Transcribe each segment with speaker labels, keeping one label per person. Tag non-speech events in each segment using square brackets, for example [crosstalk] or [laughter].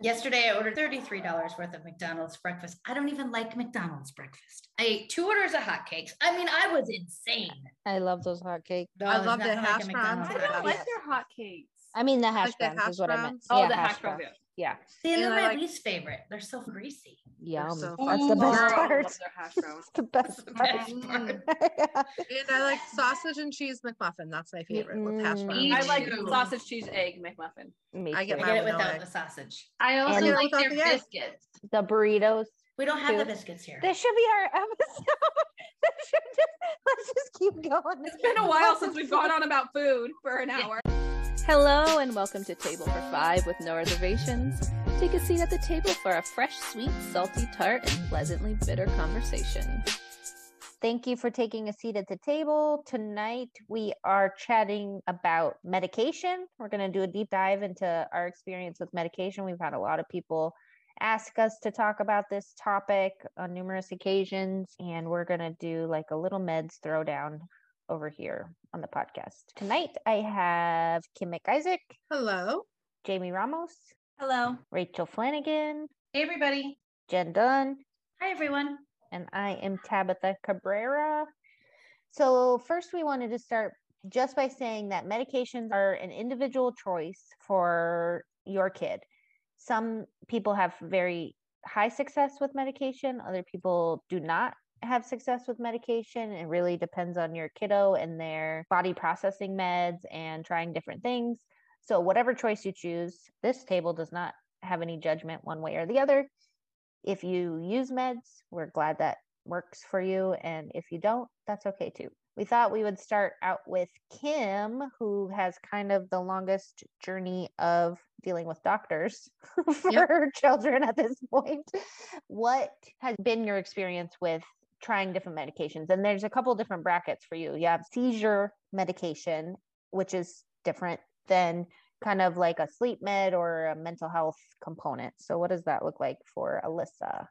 Speaker 1: Yesterday, I ordered $33 worth of McDonald's breakfast. I don't even like McDonald's breakfast. I ate two orders of hotcakes. I mean, I was insane.
Speaker 2: I love those hotcakes.
Speaker 1: No,
Speaker 3: I
Speaker 1: it's
Speaker 3: love
Speaker 1: nothing
Speaker 3: the
Speaker 1: like
Speaker 3: hash browns. I
Speaker 4: I
Speaker 3: don't
Speaker 4: don't like their hot cakes.
Speaker 2: I mean the hash
Speaker 3: Like the
Speaker 2: browns
Speaker 3: hash
Speaker 2: is what I meant.
Speaker 4: Oh,
Speaker 2: Yeah,
Speaker 4: the
Speaker 2: hash
Speaker 4: hash browns.
Speaker 2: browns. Yeah.
Speaker 1: See, and
Speaker 3: And
Speaker 1: they're
Speaker 3: I
Speaker 1: my
Speaker 3: like-
Speaker 1: least favorite. They're so greasy.
Speaker 2: Yum.
Speaker 3: so
Speaker 2: That's
Speaker 4: Ooh, [laughs]
Speaker 2: the best
Speaker 4: girl,
Speaker 2: part. [laughs]
Speaker 4: love hash browns.
Speaker 2: the best
Speaker 1: the
Speaker 2: part.
Speaker 1: best part.
Speaker 3: And I like sausage and cheese McMuffin. That's my favorite with hash
Speaker 2: Mm.
Speaker 3: browns.
Speaker 4: I like sausage cheese egg McMuffin.
Speaker 2: Me
Speaker 3: I get
Speaker 2: too.
Speaker 1: I get it without
Speaker 3: egg.
Speaker 1: the sausage.
Speaker 5: I also
Speaker 2: And-
Speaker 5: like their
Speaker 3: Without the egg.
Speaker 5: biscuits.
Speaker 2: the burritos.
Speaker 1: We don't have the biscuits here.
Speaker 2: This should be our episode. [laughs] This should just, let's just keep going.
Speaker 4: It's been a while since we've gone on about food for an hour. Hello and welcome to Table for Five with no reservations. Take a seat at the table for a fresh, sweet, salty, tart, and pleasantly bitter conversation.
Speaker 2: Thank you for taking a seat at the table. Tonight we are chatting about medication. We're going to do a deep dive into our experience with medication. We've had a lot of people ask us to talk about this topic on numerous occasions, and we're going to do like a little meds throwdown over here on the podcast. Tonight I have Kim McIsaac,
Speaker 3: Hello.
Speaker 2: Jamie Ramos,
Speaker 4: Hello.
Speaker 2: Rachel Flanagan,
Speaker 1: Hey, everybody.
Speaker 2: Jen Dunn,
Speaker 1: Hi, everyone.
Speaker 2: and I am Tabitha Cabrera. So, first, we wanted to start just by saying that medications are an individual choice for your kid. Some people have very high success with medication, other people do not have success with medication. It really depends on your kiddo and their body processing meds and trying different things. So, whatever choice you choose, this table does not have any judgment one way or the other. If you use meds, we're glad that works for you. And if you don't, that's okay too. We thought we would start out with Kim, who has kind of the longest journey of dealing with doctors [laughs] for
Speaker 3: Yep.
Speaker 2: her children at this point. What has been your experience with trying different medications? And there's a couple different brackets for you. You have seizure medication, which is different than kind of like a sleep med or a mental health component. So, what does that look like for Alyssa?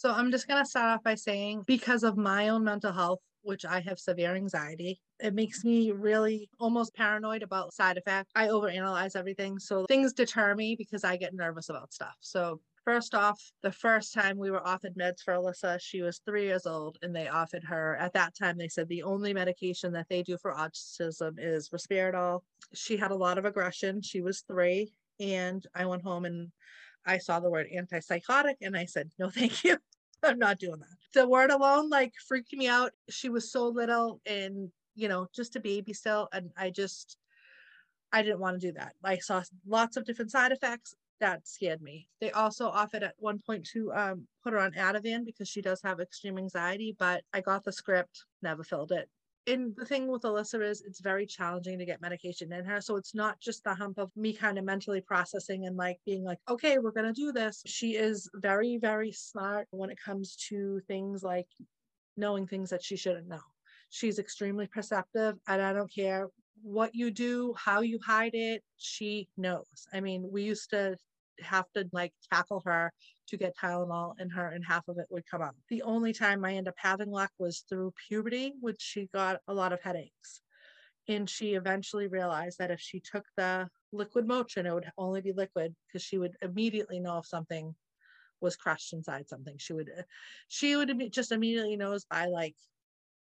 Speaker 3: So I'm just going to start off by saying because of my own mental health, which I have severe anxiety, it makes me really almost paranoid about side effects. I overanalyze everything. So things deter me because I get nervous about stuff. So First off, the first time we were offered meds for Alyssa, she was three years old, and they offered her at that time. They said the only medication that they do for autism is Risperdal. She had a lot of aggression. She was three, and I went home and I saw the word antipsychotic, and I said, no, [laughs] thank you. I'm not doing that. The word alone like freaked me out. She was so little and, you know, just a baby still. And I just, I didn't want to do that. I saw lots of different side effects. That scared me. They also offered at one point to um, put her on Ativan because she does have extreme anxiety, but I got the script, never filled it. And the thing with Alyssa is it's very challenging to get medication in her. So it's not just the hump of me kind of mentally processing and like being like, okay, we're going to do this. She is very, very smart when it comes to things like knowing things that she shouldn't know. She's extremely perceptive, and I don't care what you do, how you hide it, she knows. I mean, we used to have to like tackle her to get Tylenol in her, and half of it would come out. The only time I end up having luck was through puberty, which she got a lot of headaches. And she eventually realized that if she took the liquid Motrin, it would only be liquid because she would immediately know if something was crushed inside something. She would, uh, she would just immediately knows by like,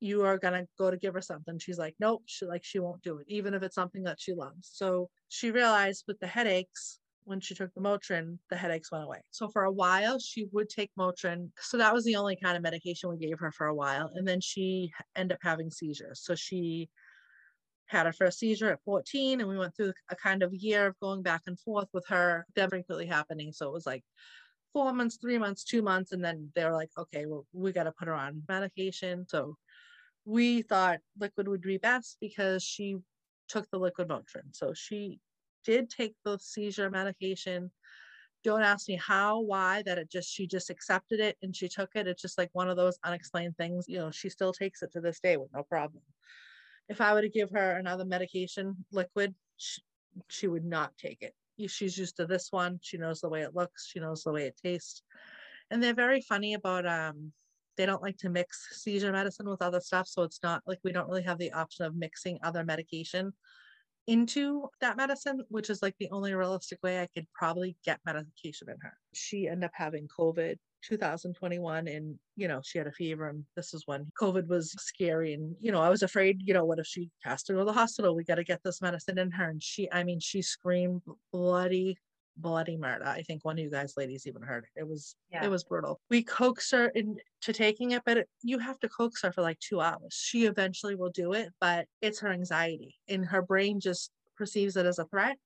Speaker 3: you are gonna go to give her something. She's like, nope, she like she won't do it, even if it's something that she loves. So she realized with the headaches, when she took the Motrin, the headaches went away. So for a while, she would take Motrin. So that was the only kind of medication we gave her for a while. And then she ended up having seizures. So she had her first seizure at 14, and we went through a kind of year of going back and forth with her, them frequently happening. So it was like four months, three months, two months, and then they were like, okay, well, we got to put her on medication. So we thought liquid would be best because she took the liquid Motrin. So she did take the seizure medication. Don't ask me how, why, that it just, she just accepted it and she took it. It's just like one of those unexplained things. You know, she still takes it to this day with no problem. If I were to give her another medication, liquid, she, she would not take it. She's used to this one. She knows the way it looks. She knows the way it tastes. And they're very funny about, um, they don't like to mix seizure medicine with other stuff. So it's not like we don't really have the option of mixing other medication. into that medicine, which is like the only realistic way I could probably get medication in her. She ended up having COVID 2021 and you know she had a fever and this is when covid was scary and you know i was afraid you know what if she has to go to the hospital we got to get this medicine in her and she i mean she screamed bloody bloody murder. I think one of you guys ladies even heard it. It was yeah. it was brutal. We coax her into taking it, but it, you have to coax her for like two hours. She eventually will do it, but it's her anxiety and her brain just perceives it as a threat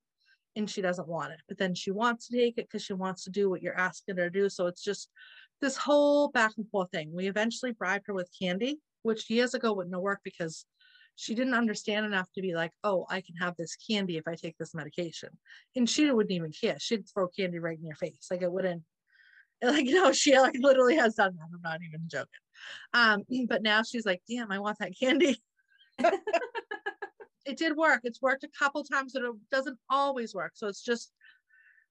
Speaker 3: and she doesn't want it. But then she wants to take it because she wants to do what you're asking her to do. So it's just this whole back and forth thing. We eventually bribed her with candy, which years ago wouldn't have worked because she didn't understand enough to be like, oh, I can have this candy if I take this medication. And she wouldn't even care. She'd throw candy right in your face. Like it wouldn't, [laughs] like, you know, she like literally has done that. I'm not even joking. Um, [clears throat] but now she's like, damn, I want that candy. [laughs] [laughs] it did work. It's worked a couple times, but it doesn't always work. So it's just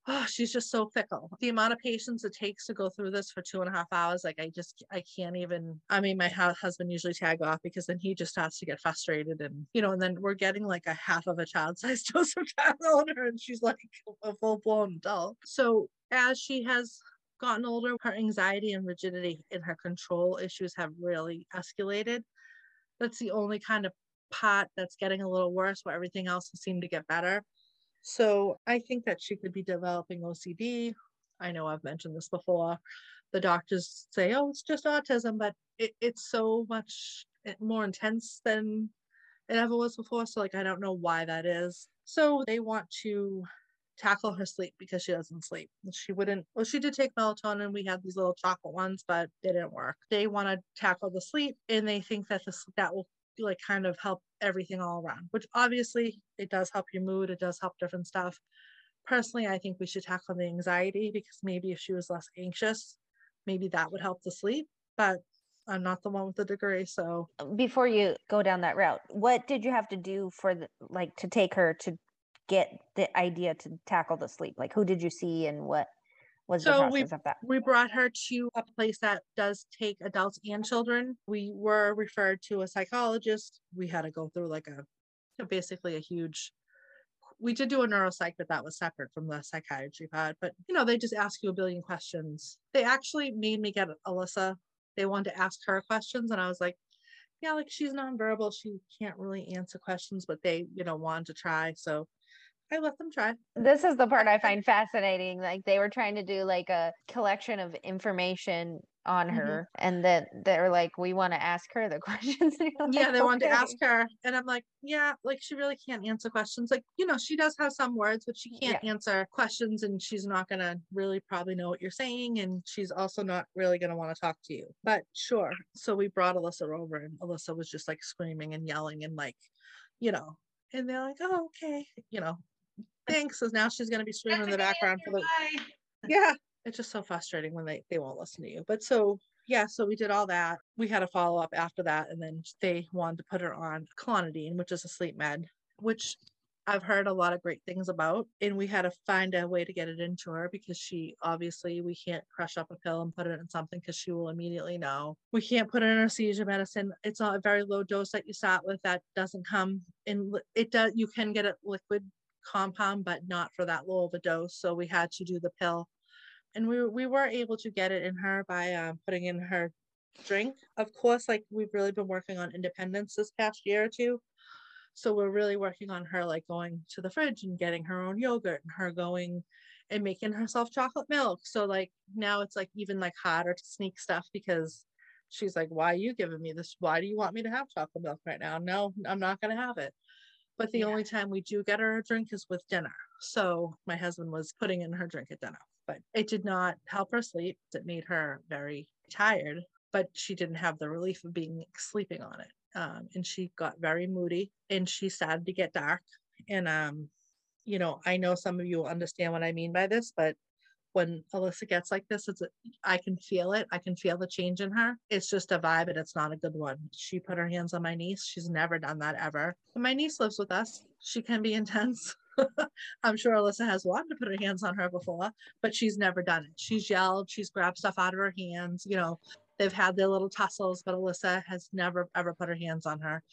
Speaker 3: oh, she's just so fickle. The amount of patience it takes to go through this for two and a half hours, like I just, I can't even. I mean, my husband usually tag off because then he just starts to get frustrated, and you know, and then we're getting like a half of a child-sized [laughs] dose of Tylenol on her, and she's like a full-blown adult. So as she has gotten older, her anxiety and rigidity and her control issues have really escalated. That's the only kind of part that's getting a little worse, where everything else seemed to get better so I think that she could be developing OCD. I know I've mentioned this before. The doctors say, oh, it's just autism, but it, it's so much eh, more intense than it ever was before. So, like, I don't know why that is. So, they want to tackle her sleep because she doesn't sleep. She wouldn't, well, she did take melatonin. We had these little chocolate ones, but they didn't work. They want to tackle the sleep and they think that this that will like kind of help everything all around, which obviously it does help your mood, it does help different stuff. Personally, I think we should tackle the anxiety because maybe if she was less anxious, maybe that would help the sleep. But I'm not the one with the degree, so
Speaker 2: before you go down that route, what did you have to do for the like to take her to get the idea to tackle the sleep? Like who did you see and what was so
Speaker 3: we,
Speaker 2: of that?
Speaker 3: We brought her to a place that does take adults and children. We were referred to a psychologist. We had to go through like a basically a huge we did do a neuropsych, but that was separate from the psychiatry part. But you know, they just ask you a billion questions. They actually made me get Alyssa. They wanted to ask her questions, and I was like, yeah, like she's nonverbal. She can't really answer questions, but they, you know, wanted to try. So I let them try.
Speaker 2: This is the part I find fascinating. Like they were trying to do like a collection of information on mm-hmm. her and that they're like we want to ask her the [laughs] questions
Speaker 3: yeah they wanted to ask her and i'm like yeah like she really can't answer questions like you know she does have some words but she can't yeah. answer questions and she's not going to really probably know what you're saying and she's also not really going to want to talk to you but sure so we brought alyssa over and alyssa was just like screaming and yelling and like you know and they're like oh okay you know thanks. So now she's going to be screaming in the background for the. Yeah, it's just so frustrating when they they won't listen to you. But so yeah, so we did all that. We had a follow up after that, and then they wanted to put her on clonidine, which is a sleep med, which I've heard a lot of great things about. And we had to find a way to get it into her because she obviously we can't crush up a pill and put it in something because she will immediately know. We can't put it in her seizure medicine. It's not a very low dose that you start with. That doesn't come in. It does. You can get it liquid compound, but not for that low of a dose. So we had to do the pill. And we, we were able to get it in her by uh, putting in her drink. Of course, like we've really been working on independence this past year or two. So we're really working on her like going to the fridge and getting her own yogurt and her going and making herself chocolate milk. So like now it's like even like harder to sneak stuff because she's like, Why are you giving me this? Why do you want me to have chocolate milk right now? No, I'm not gonna have it. But the yeah. only time we do get her a drink is with dinner. So my husband was putting in her drink at dinner, but it did not help her sleep. It made her very tired, but she didn't have the relief of being sleeping on it. Um, and she got very moody and she started to get dark. And, um, you know, I know some of you will understand what I mean by this, but when Alyssa gets like this, it's I can feel it. I can feel the change in her. It's just a vibe and it's not a good one. She put her hands on my niece. She's never done that ever. And my niece lives with us. She can be [laughs] intense. I'm sure Alyssa has wanted to put her hands on her before, but she's never done it. She's yelled, she's grabbed stuff out of her hands, you know, They've had their little tussles, but Alyssa has never ever put her hands on her.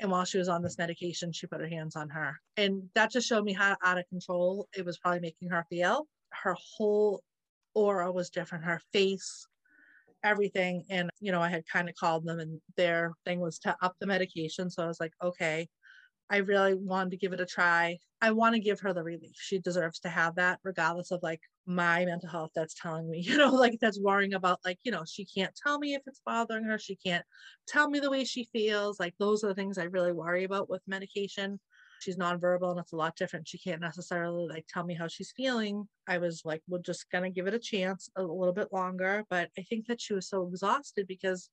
Speaker 3: And while she was on this medication, she put her hands on her. And that just showed me how out of control it was probably making her feel. Her whole aura was different, her face, everything. And, you know, I had kind of called them and their thing was to up the medication. So I was like, okay, I really wanted to give it a try. I want to give her the relief. She deserves to have that, regardless of like my mental health that's telling me, [laughs] you know, like that's worrying about, like, you know, she can't tell me if it's bothering her. She can't tell me the way she feels. Like, those are the things I really worry about with medication. She's nonverbal and it's a lot different. She can't necessarily like tell me how she's feeling. I was like, we're just to give it a chance a little bit longer. But I think that she was so exhausted because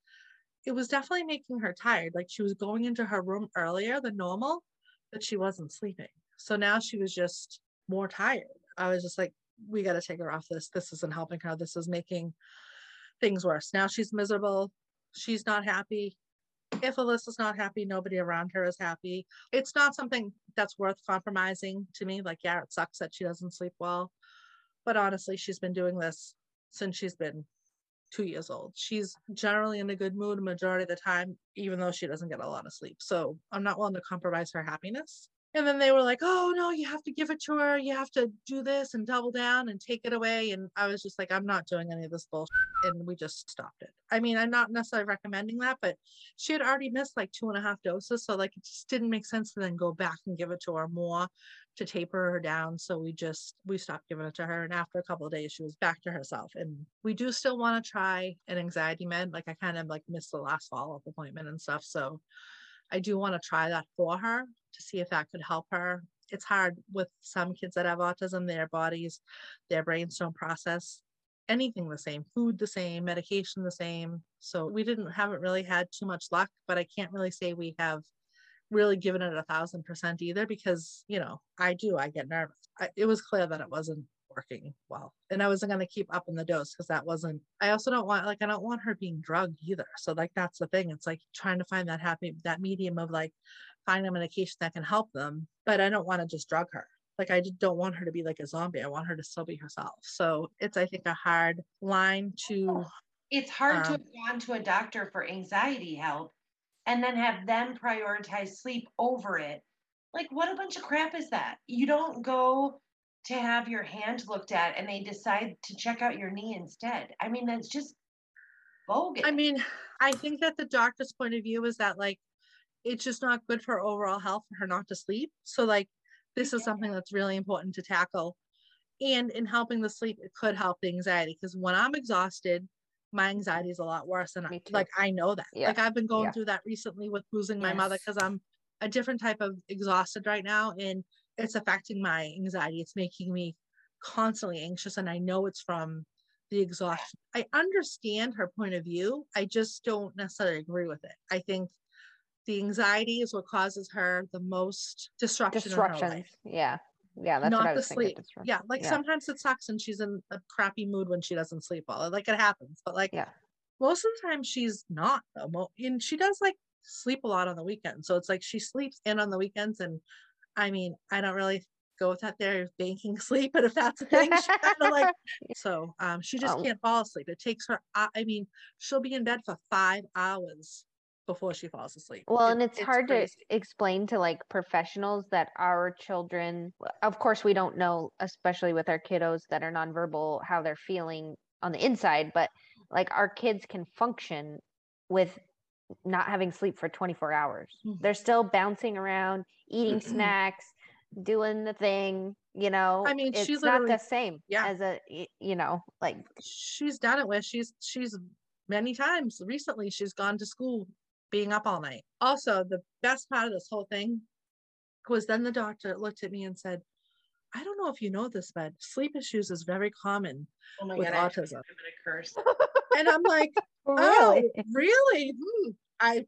Speaker 3: it was definitely making her tired. Like she was going into her room earlier than normal, but she wasn't sleeping. So now she was just more tired. I was just like, we got to take her off this. This isn't helping her. This is making things worse. Now she's miserable. She's not happy. If Alyssa's not happy, nobody around her is happy. It's not something that's worth compromising to me. Like, yeah, it sucks that she doesn't sleep well. But honestly, she's been doing this since she's been two years old. She's generally in a good mood majority of the time, even though she doesn't get a lot of sleep. So I'm not willing to compromise her happiness. And then they were like, oh no, you have to give it to her. You have to do this and double down and take it away. And I was just like, I'm not doing any of this bullshit. And we just stopped it. I mean, I'm not necessarily recommending that, but she had already missed like two and a half doses. So like it just didn't make sense to then go back and give it to her more to taper her down. So we just we stopped giving it to her. And after a couple of days, she was back to herself. And we do still want to try an anxiety med. Like I kind of like missed the last follow-up appointment and stuff. So I do want to try that for her to see if that could help her. It's hard with some kids that have autism, their bodies, their brains don't process anything the same, food the same, medication the same. So we didn't haven't really had too much luck, but I can't really say we have really given it a thousand percent either because you know I do I get nervous. I, it was clear that it wasn't working well. And I wasn't going to keep up in the dose because that wasn't, I also don't want, like, I don't want her being drugged either. So, like, that's the thing. It's like trying to find that happy, that medium of like finding a medication that can help them, but I don't want to just drug her. Like, I just don't want her to be like a zombie. I want her to still be herself. So, it's, I think, a hard line to.
Speaker 5: It's hard um, to have gone to a doctor for anxiety help and then have them prioritize sleep over it. Like, what a bunch of crap is that? You don't go to have your hand looked at and they decide to check out your knee instead. I mean, that's just bogus.
Speaker 3: I mean, I think that the doctor's point of view is that like it's just not good for overall health for her not to sleep. So like this is something that's really important to tackle. And in helping the sleep, it could help the anxiety because when I'm exhausted, my anxiety is a lot worse. And I, like I know that. Yeah. Like I've been going yeah. through that recently with losing my yes. mother because I'm a different type of exhausted right now. And it's affecting my anxiety. It's making me constantly anxious. And I know it's from the exhaustion. I understand her point of view. I just don't necessarily agree with it. I think the anxiety is what causes her the most disruption. Disruption.
Speaker 2: Yeah. Yeah. That's Not the sleep.
Speaker 3: Yeah. Like yeah. sometimes it sucks and she's in a crappy mood when she doesn't sleep well. Like it happens. But like yeah. most of the time she's not though. And she does like sleep a lot on the weekends. So it's like she sleeps in on the weekends and I mean, I don't really go with that there banking [laughs] sleep, but if that's a [laughs] thing, she kind of like so um she just oh. can't fall asleep. It takes her I mean, she'll be in bed for five hours before she falls asleep.
Speaker 2: Well, it, and it's, it's hard crazy. to explain to like professionals that our children of course we don't know, especially with our kiddos that are nonverbal, how they're feeling on the inside, but like our kids can function with not having sleep for 24 hours. Mm-hmm. They're still bouncing around, eating snacks, doing the thing, you know.
Speaker 3: I mean,
Speaker 2: it's
Speaker 3: she's
Speaker 2: not the same yeah. as a you know, like
Speaker 3: she's done it with she's she's many times recently she's gone to school being up all night. Also, the best part of this whole thing was then the doctor looked at me and said, I don't know if you know this, but sleep issues is very common oh with God, autism. and I'm like, oh, really? Hmm. I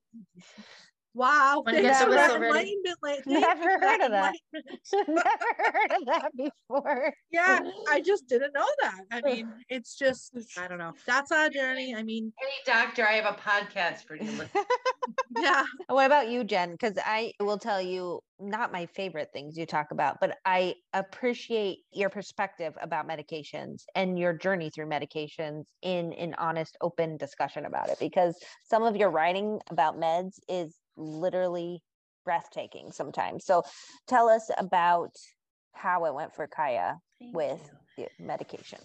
Speaker 3: wow. [laughs]
Speaker 2: Never, never, never heard of that. [laughs] never heard of that before.
Speaker 3: Yeah, I just didn't know that. I [laughs] mean, it's just I don't know. That's our journey. I mean,
Speaker 5: any doctor, I have a podcast for you.
Speaker 3: yeah.
Speaker 2: What about you, Jen? Because I will tell you, not my favorite things you talk about, but I appreciate your perspective about medications and your journey through medications in an honest, open discussion about it. Because some of your writing about meds is literally breathtaking sometimes. So tell us about how it went for Kaya Thank with you. the medication.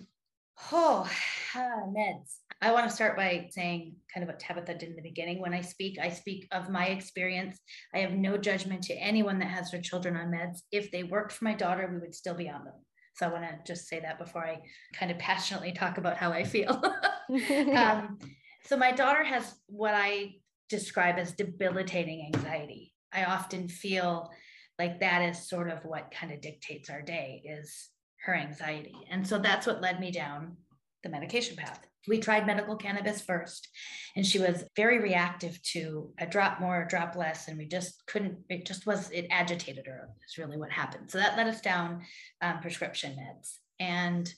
Speaker 1: Oh, [sighs] meds. I want to start by saying kind of what Tabitha did in the beginning. When I speak, I speak of my experience. I have no judgment to anyone that has their children on meds. If they worked for my daughter, we would still be on them. So I want to just say that before I kind of [laughs] passionately talk about how I feel. [laughs] [laughs] um, so my daughter has what I describe as debilitating anxiety. I often feel like that is sort of what kind of dictates our day is her anxiety. And so that's what led me down the medication path. We tried medical cannabis first, and she was very reactive to a drop more, a drop less, and we just couldn't, it just was, it agitated her, is really what happened. So that led us down um, prescription meds. And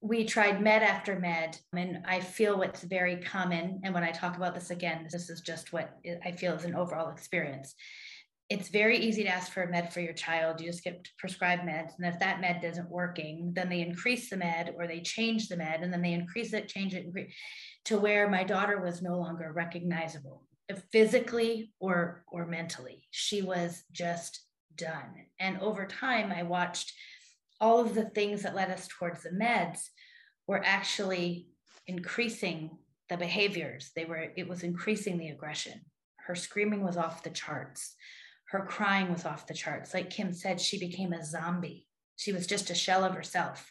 Speaker 1: we tried med after med and i feel what's very common and when i talk about this again this is just what i feel is an overall experience it's very easy to ask for a med for your child. You just get prescribed meds. And if that med isn't working, then they increase the med or they change the med and then they increase it, change it to where my daughter was no longer recognizable physically or or mentally. She was just done. And over time, I watched all of the things that led us towards the meds were actually increasing the behaviors. They were, it was increasing the aggression. Her screaming was off the charts her crying was off the charts. Like Kim said, she became a zombie. She was just a shell of herself.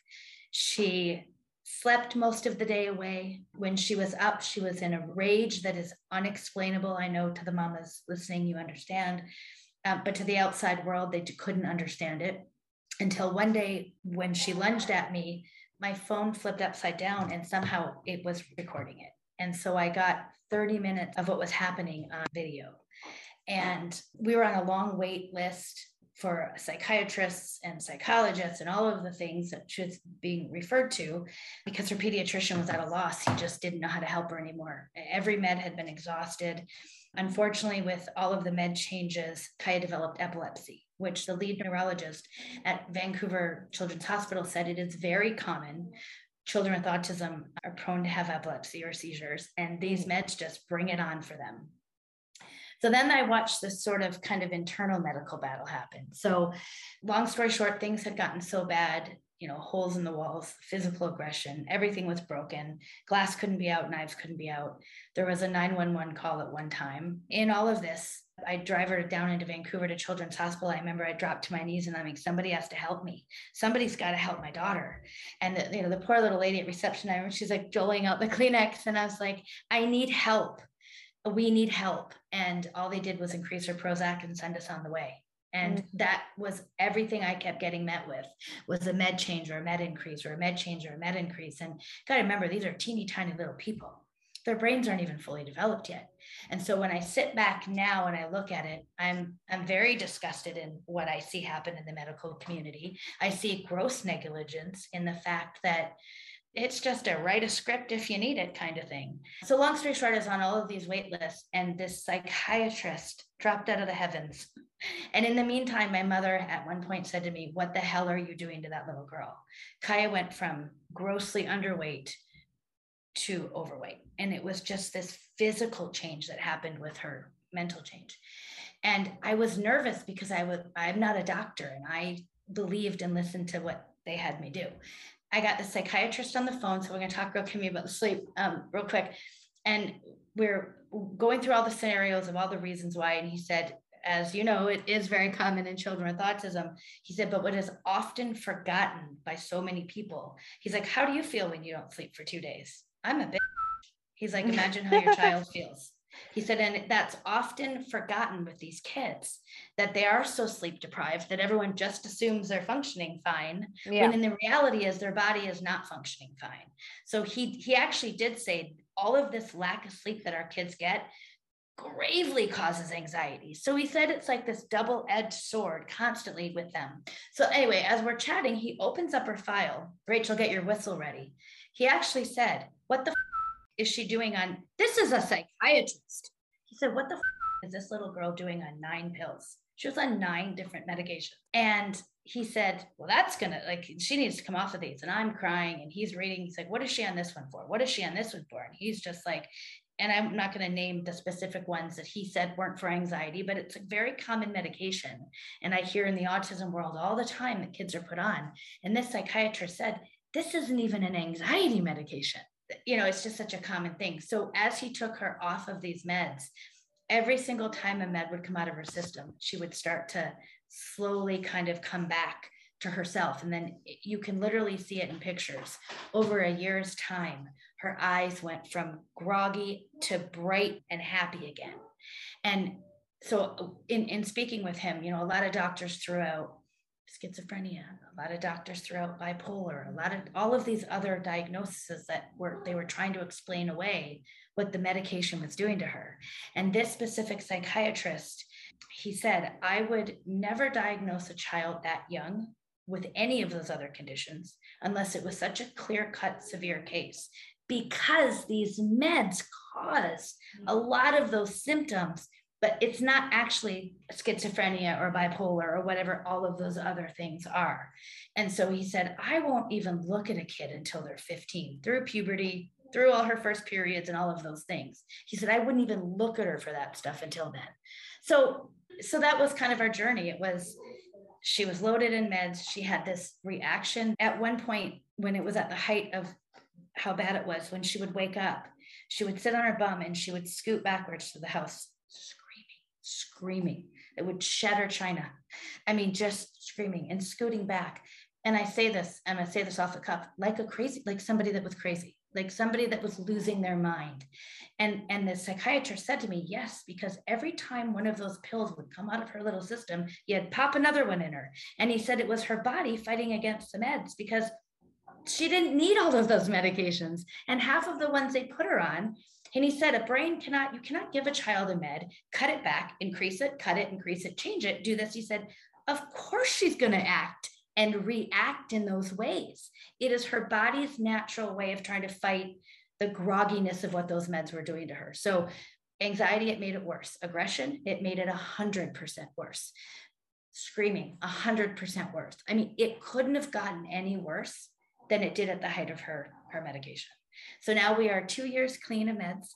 Speaker 1: She slept most of the day away. When she was up, she was in a rage that is unexplainable. I know to the mamas listening, you understand. Uh, but to the outside world, they couldn't understand it until one day when she lunged at me, my phone flipped upside down and somehow it was recording it. And so I got 30 minutes of what was happening on video. And we were on a long wait list for psychiatrists and psychologists and all of the things that she was being referred to because her pediatrician was at a loss. He just didn't know how to help her anymore. Every med had been exhausted. Unfortunately, with all of the med changes, Kaya developed epilepsy, which the lead neurologist at Vancouver Children's Hospital said it is very common. Children with autism are prone to have epilepsy or seizures, and these hmm. meds just bring it on for them. So then I watched this sort of kind of internal medical battle happen. So, long story short, things had gotten so bad you know, holes in the walls, physical aggression, everything was broken. Glass couldn't be out, knives couldn't be out. There was a 911 call at one time. In all of this, I drive her down into Vancouver to Children's Hospital. I remember I dropped to my knees and I'm like, somebody has to help me. Somebody's got to help my daughter. And the, you know, the poor little lady at reception, I remember she's like doling out the [laughs] Kleenex, and I was like, I need help we need help. And all they did was increase her Prozac and send us on the way. And mm-hmm. that was everything I kept getting met with was a med change or a med increase or a med change or a med increase. And gotta remember, these are teeny tiny little people. Their brains aren't even fully developed yet. And so when I sit back now and I look at it, I'm I'm very disgusted in what I see happen in the medical community. I see gross negligence in the fact that it's just a write a script if you need it kind of thing. So long story short is on all of these wait lists and this psychiatrist dropped out of the heavens. And in the meantime, my mother at one point said to me, what the hell are you doing to that little girl? Kaya went from grossly underweight to overweight. And it was just this physical change that happened with her mental change. And I was nervous because I was I'm not a doctor and I believed and listened to what they had me do. I got the psychiatrist on the phone. So we're going to talk real quickly about the sleep um, real quick. And we're going through all the scenarios of all the reasons why. And he said, as you know, it is very common in children with autism. He said, but what is often forgotten by so many people, he's like, how do you feel when you don't sleep for two days? I'm a bitch. He's like, imagine how your child [laughs] feels. He said, and that's often forgotten with these kids that they are so sleep deprived that everyone just assumes they're functioning fine. Yeah. When in the reality is their body is not functioning fine. So he he actually did say all of this lack of sleep that our kids get gravely causes anxiety. So he said it's like this double-edged sword constantly with them. So anyway, as we're chatting, he opens up her file. Rachel, get your whistle ready. He actually said, "What the is she doing on this is a psychiatrist he said what the f- is this little girl doing on nine pills She was on nine different medications. And he said, Well, that's gonna like she needs to come off of these. And I'm crying and he's reading. He's like, What is she on this one for? What is she on this one for? And he's just like, and I'm not going to name the specific ones that he said weren't for anxiety, but it's a very common medication. And I hear in the autism world all the time that kids are put on. And this psychiatrist said, This isn't even an anxiety medication. You know, it's just such a common thing. So as he took her off of these meds, every single time a med would come out of her system, she would start to slowly kind of come back to herself. And then you can literally see it in pictures. Over a year's time, her eyes went from groggy to bright and happy again. And so, in, in speaking with him, you know, a lot of doctors threw out schizophrenia, a lot of doctors threw out bipolar, a lot of all of these other diagnoses that were they were trying to explain away what the medication was doing to her. And this specific psychiatrist, he said, I would never diagnose a child that young with any of those other conditions unless it was such a clear cut severe case because these meds cause a mm-hmm. lot of those symptoms but it's not actually schizophrenia or bipolar or whatever all of those other things are and so he said i won't even look at a kid until they're 15 through puberty through all her first periods and all of those things he said i wouldn't even look at her for that stuff until then so so that was kind of our journey it was she was loaded in meds. She had this reaction at one point when it was at the height of how bad it was. When she would wake up, she would sit on her bum and she would scoot backwards to the house, screaming. It would shatter China. I mean, just screaming and scooting back. And I say this, and I say this off the cuff, like a crazy, like somebody that was crazy like somebody that was losing their mind and and the psychiatrist said to me yes because every time one of those pills would come out of her little system you'd pop another one in her and he said it was her body fighting against the meds because she didn't need all of those medications and half of the ones they put her on and he said a brain cannot you cannot give a child a med cut it back increase it cut it increase it change it do this he said of course she's going to act and react in those ways. It is her body's natural way of trying to fight the grogginess of what those meds were doing to her. So, anxiety, it made it worse. Aggression, it made it 100% worse. Screaming, 100% worse. I mean, it couldn't have gotten any worse than it did at the height of her, her medication. So now we are two years clean of meds.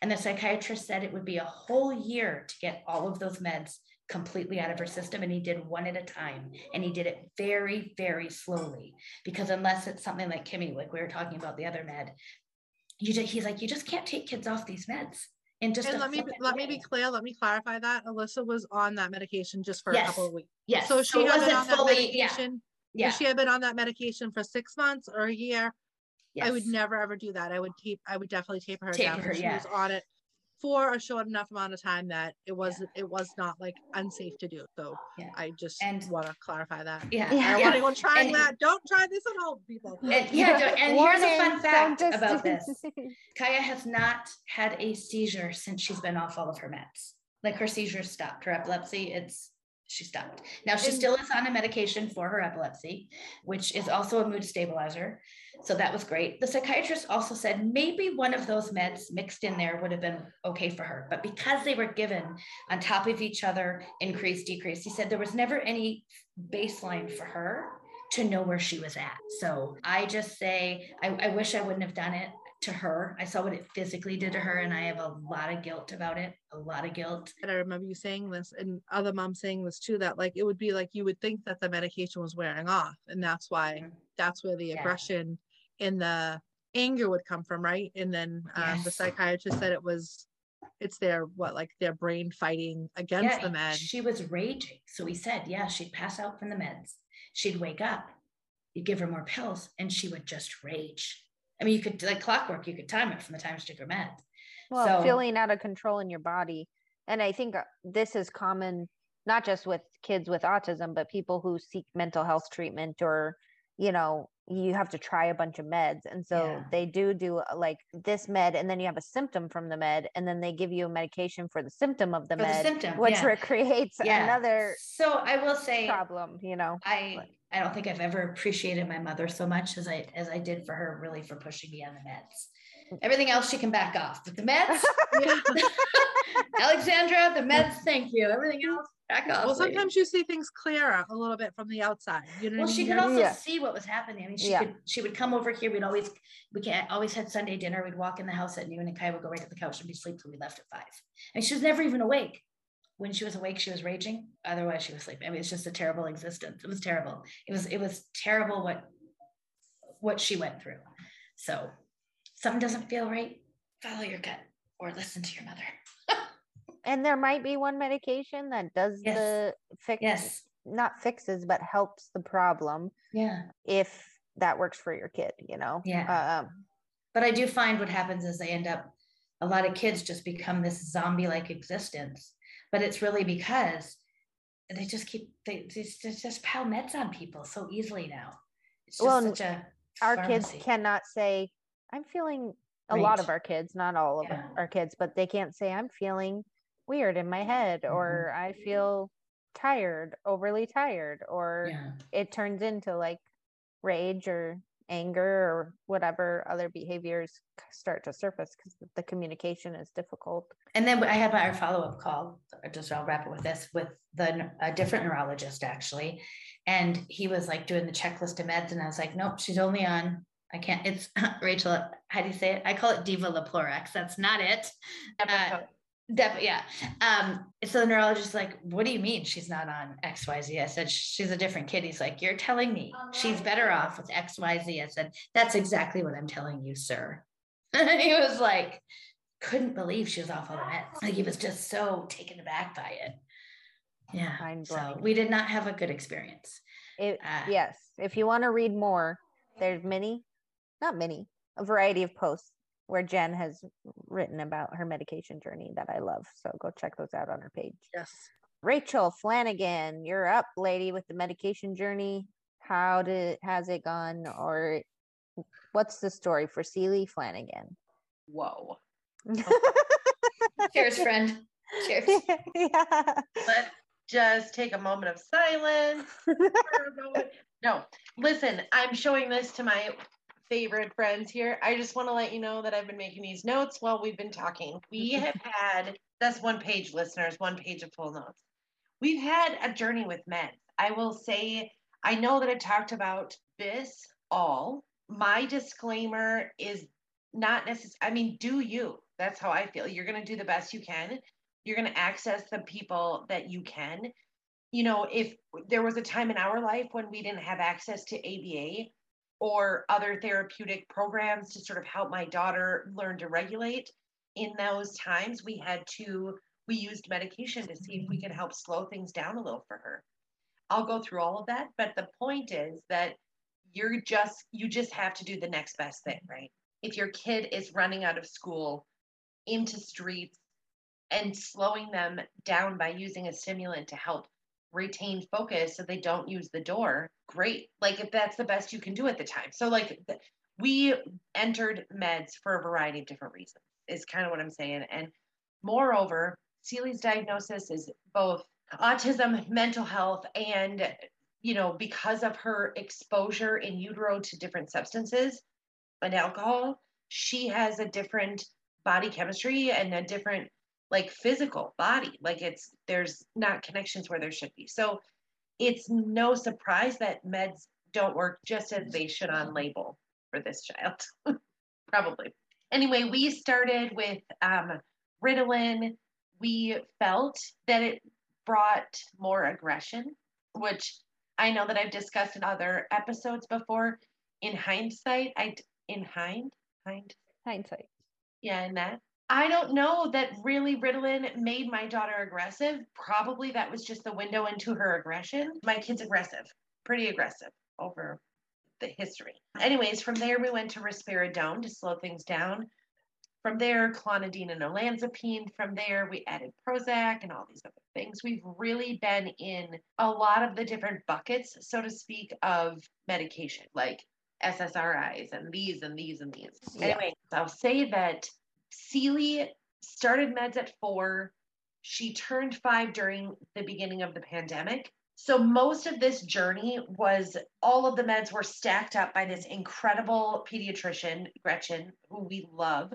Speaker 1: And the psychiatrist said it would be a whole year to get all of those meds completely out of her system and he did one at a time and he did it very very slowly because unless it's something like kimmy like we were talking about the other med you just, he's like you just can't take kids off these meds and just
Speaker 3: and let me let way. me be clear let me clarify that alyssa was on that medication just for
Speaker 1: yes.
Speaker 3: a couple of weeks
Speaker 1: yes
Speaker 3: so she so had been on fully, that medication
Speaker 1: yeah. yeah.
Speaker 3: she had been on that medication for six months or a year yes. i would never ever do that i would keep i would definitely taper her taper down her, she yeah. was on it for a short enough amount of time that it was yeah. it was not like unsafe to do. So yeah. I just and, want to clarify that.
Speaker 1: Yeah, yeah. I
Speaker 3: want anyone trying and, that. Don't try this at home, people.
Speaker 1: And, yeah, and here's a fun fact just... about this: [laughs] Kaya has not had a seizure since she's been off all of her meds. Like her seizures stopped. Her epilepsy, it's she stopped. Now she still is on a medication for her epilepsy, which is also a mood stabilizer. So that was great. The psychiatrist also said maybe one of those meds mixed in there would have been okay for her. But because they were given on top of each other, increase, decrease, he said there was never any baseline for her to know where she was at. So I just say, I, I wish I wouldn't have done it to her. I saw what it physically did to her, and I have a lot of guilt about it. A lot of guilt.
Speaker 3: And I remember you saying this, and other moms saying this too. That like it would be like you would think that the medication was wearing off, and that's why mm-hmm. that's where the yeah. aggression and the anger would come from, right? And then um, yes. the psychiatrist said it was it's their what like their brain fighting against yeah, the meds.
Speaker 1: She was raging. So he said, yeah, she'd pass out from the meds. She'd wake up, you'd give her more pills, and she would just rage. I mean, you could like clockwork, you could time it from the time she took her meds.
Speaker 2: Well, so, feeling out of control in your body. And I think uh, this is common not just with kids with autism, but people who seek mental health treatment or, you know, you have to try a bunch of meds and so yeah. they do do uh, like this med and then you have a symptom from the med and then they give you a medication for the symptom of the for med the symptom, which yeah. creates yeah. another
Speaker 1: so i will say
Speaker 2: problem you know
Speaker 1: i i don't think i've ever appreciated my mother so much as i as i did for her really for pushing me on the meds mm. everything else she can back off but the meds [laughs] [laughs] alexandra the meds thank you everything else Back off.
Speaker 3: Well,
Speaker 1: lady.
Speaker 3: sometimes you see things clearer a little bit from the outside. You know
Speaker 1: Well, she
Speaker 3: mean?
Speaker 1: could also
Speaker 2: Yeah.
Speaker 1: see what was happening. I mean, she
Speaker 2: Yeah.
Speaker 1: could, she would come over here. We'd always, we can't, always had Sunday dinner. We'd walk in the house at noon and Kai would go right to the couch and be asleep till we left at five. And she was never even awake. When she was awake, she was raging. Otherwise, she was sleeping. I mean, it's just a terrible existence. It was terrible. It was, it was terrible what, what she went through. So something doesn't feel right, follow your gut or listen to your mother.
Speaker 2: And there might be one medication that does
Speaker 1: Yes.
Speaker 2: the fix,
Speaker 1: Yes.
Speaker 2: not fixes, but helps the problem
Speaker 1: Yeah.
Speaker 2: if that works for your kid, you know?
Speaker 1: Yeah.
Speaker 2: Um,
Speaker 1: But I do find what happens is they end up, a lot of kids just become this zombie like existence. But it's really because they just keep, they, they just, pile meds on people so easily now. It's just
Speaker 2: Well,
Speaker 1: such a.
Speaker 2: our kids cannot say, I'm feeling, a lot of our kids, not all of
Speaker 1: Yeah.
Speaker 2: our kids, but they can't say, I'm feeling weird in my head,
Speaker 1: Mhm.
Speaker 2: or I feel tired, overly tired, or
Speaker 1: Yeah.
Speaker 2: it turns into like rage or anger or whatever other behaviors start to surface because the communication is difficult.
Speaker 1: And then I had our follow-up call, I just I'll wrap it with this, with the, a different neurologist actually. And he was like doing the checklist of meds and I was like, nope, she's only on, I can't, it's [laughs] Rachel, how do you say it? I call it Diva Leplorex. That's not it. Uh, Def- yeah. Um, so the neurologist is like, what do you mean she's not on XYZ? I said, she's a different kid. He's like, you're telling me she's better off with XYZ. I said, that's exactly what I'm telling you, sir. [laughs] And he was like, couldn't believe she was off all the meds. Like he was just so taken aback by it. Yeah. So we did not have a good experience.
Speaker 2: It,
Speaker 1: Uh,
Speaker 2: yes, if you want to read more, there's many, not many, a variety of posts where Jen has written about her medication journey that I love. So go check those out on her page.
Speaker 3: Yes.
Speaker 2: Rachel Flanagan, you're up, lady, with the medication journey. How did has it gone, or what's the story for Celie Flanagan?
Speaker 5: Whoa. [laughs]
Speaker 1: Cheers, friend. Cheers.
Speaker 2: yeah.
Speaker 5: Let's just take a moment of silence. for a moment. no, listen, I'm showing this to my favorite friends here. I just want to let you know that I've been making these notes while we've been talking. We [laughs] have had, that's one page, listeners, one page of full notes. We've had a journey with meds. I will say, I know that I talked about this all. My disclaimer is not necessary. I mean, do you? That's how I feel. You're going to do the best you can. You're going to access the people that you can. You know, if there was a time in our life when we didn't have access to ABA or other therapeutic programs to sort of help my daughter learn to regulate, in those times we had to, we used medication to see if we could help slow things down a little for her. I'll go through all of that, but the point is that you're just, you just have to do the next best thing, right? If your kid is running out of school into streets and slowing them down by using a stimulant to help retain focus so they don't use the door great. Like if that's the best you can do at the time. So like we entered meds for a variety of different reasons is kind of what i'm saying. And moreover Celie's diagnosis is both autism mental health and you know because of her exposure in utero to different substances and alcohol she has a different body chemistry and a different like physical body like it's there's not connections where there should be. So it's no surprise that meds don't work just as they should on label for this child [laughs] probably. Anyway we started with um, ritalin. We felt that it brought more aggression which i know that i've discussed in other episodes before. In hindsight i in hind hind?
Speaker 2: Hindsight.
Speaker 5: yeah, in that. I don't know that really Ritalin made my daughter aggressive. Probably that was just the window into her aggression. My kid's aggressive, pretty aggressive over the history. Anyways, from there we went to risperidone to slow things down. From there, clonidine and olanzapine. From there, we added Prozac and all these other things. We've really been in a lot of the different buckets, so to speak, of medication, like SSRIs and these and these and these.
Speaker 2: Yeah.
Speaker 5: Anyway, I'll say that Celie started meds at four. She turned five during the beginning of the pandemic. So most of this journey was all of the meds were stacked up by this incredible pediatrician, Gretchen, who we love.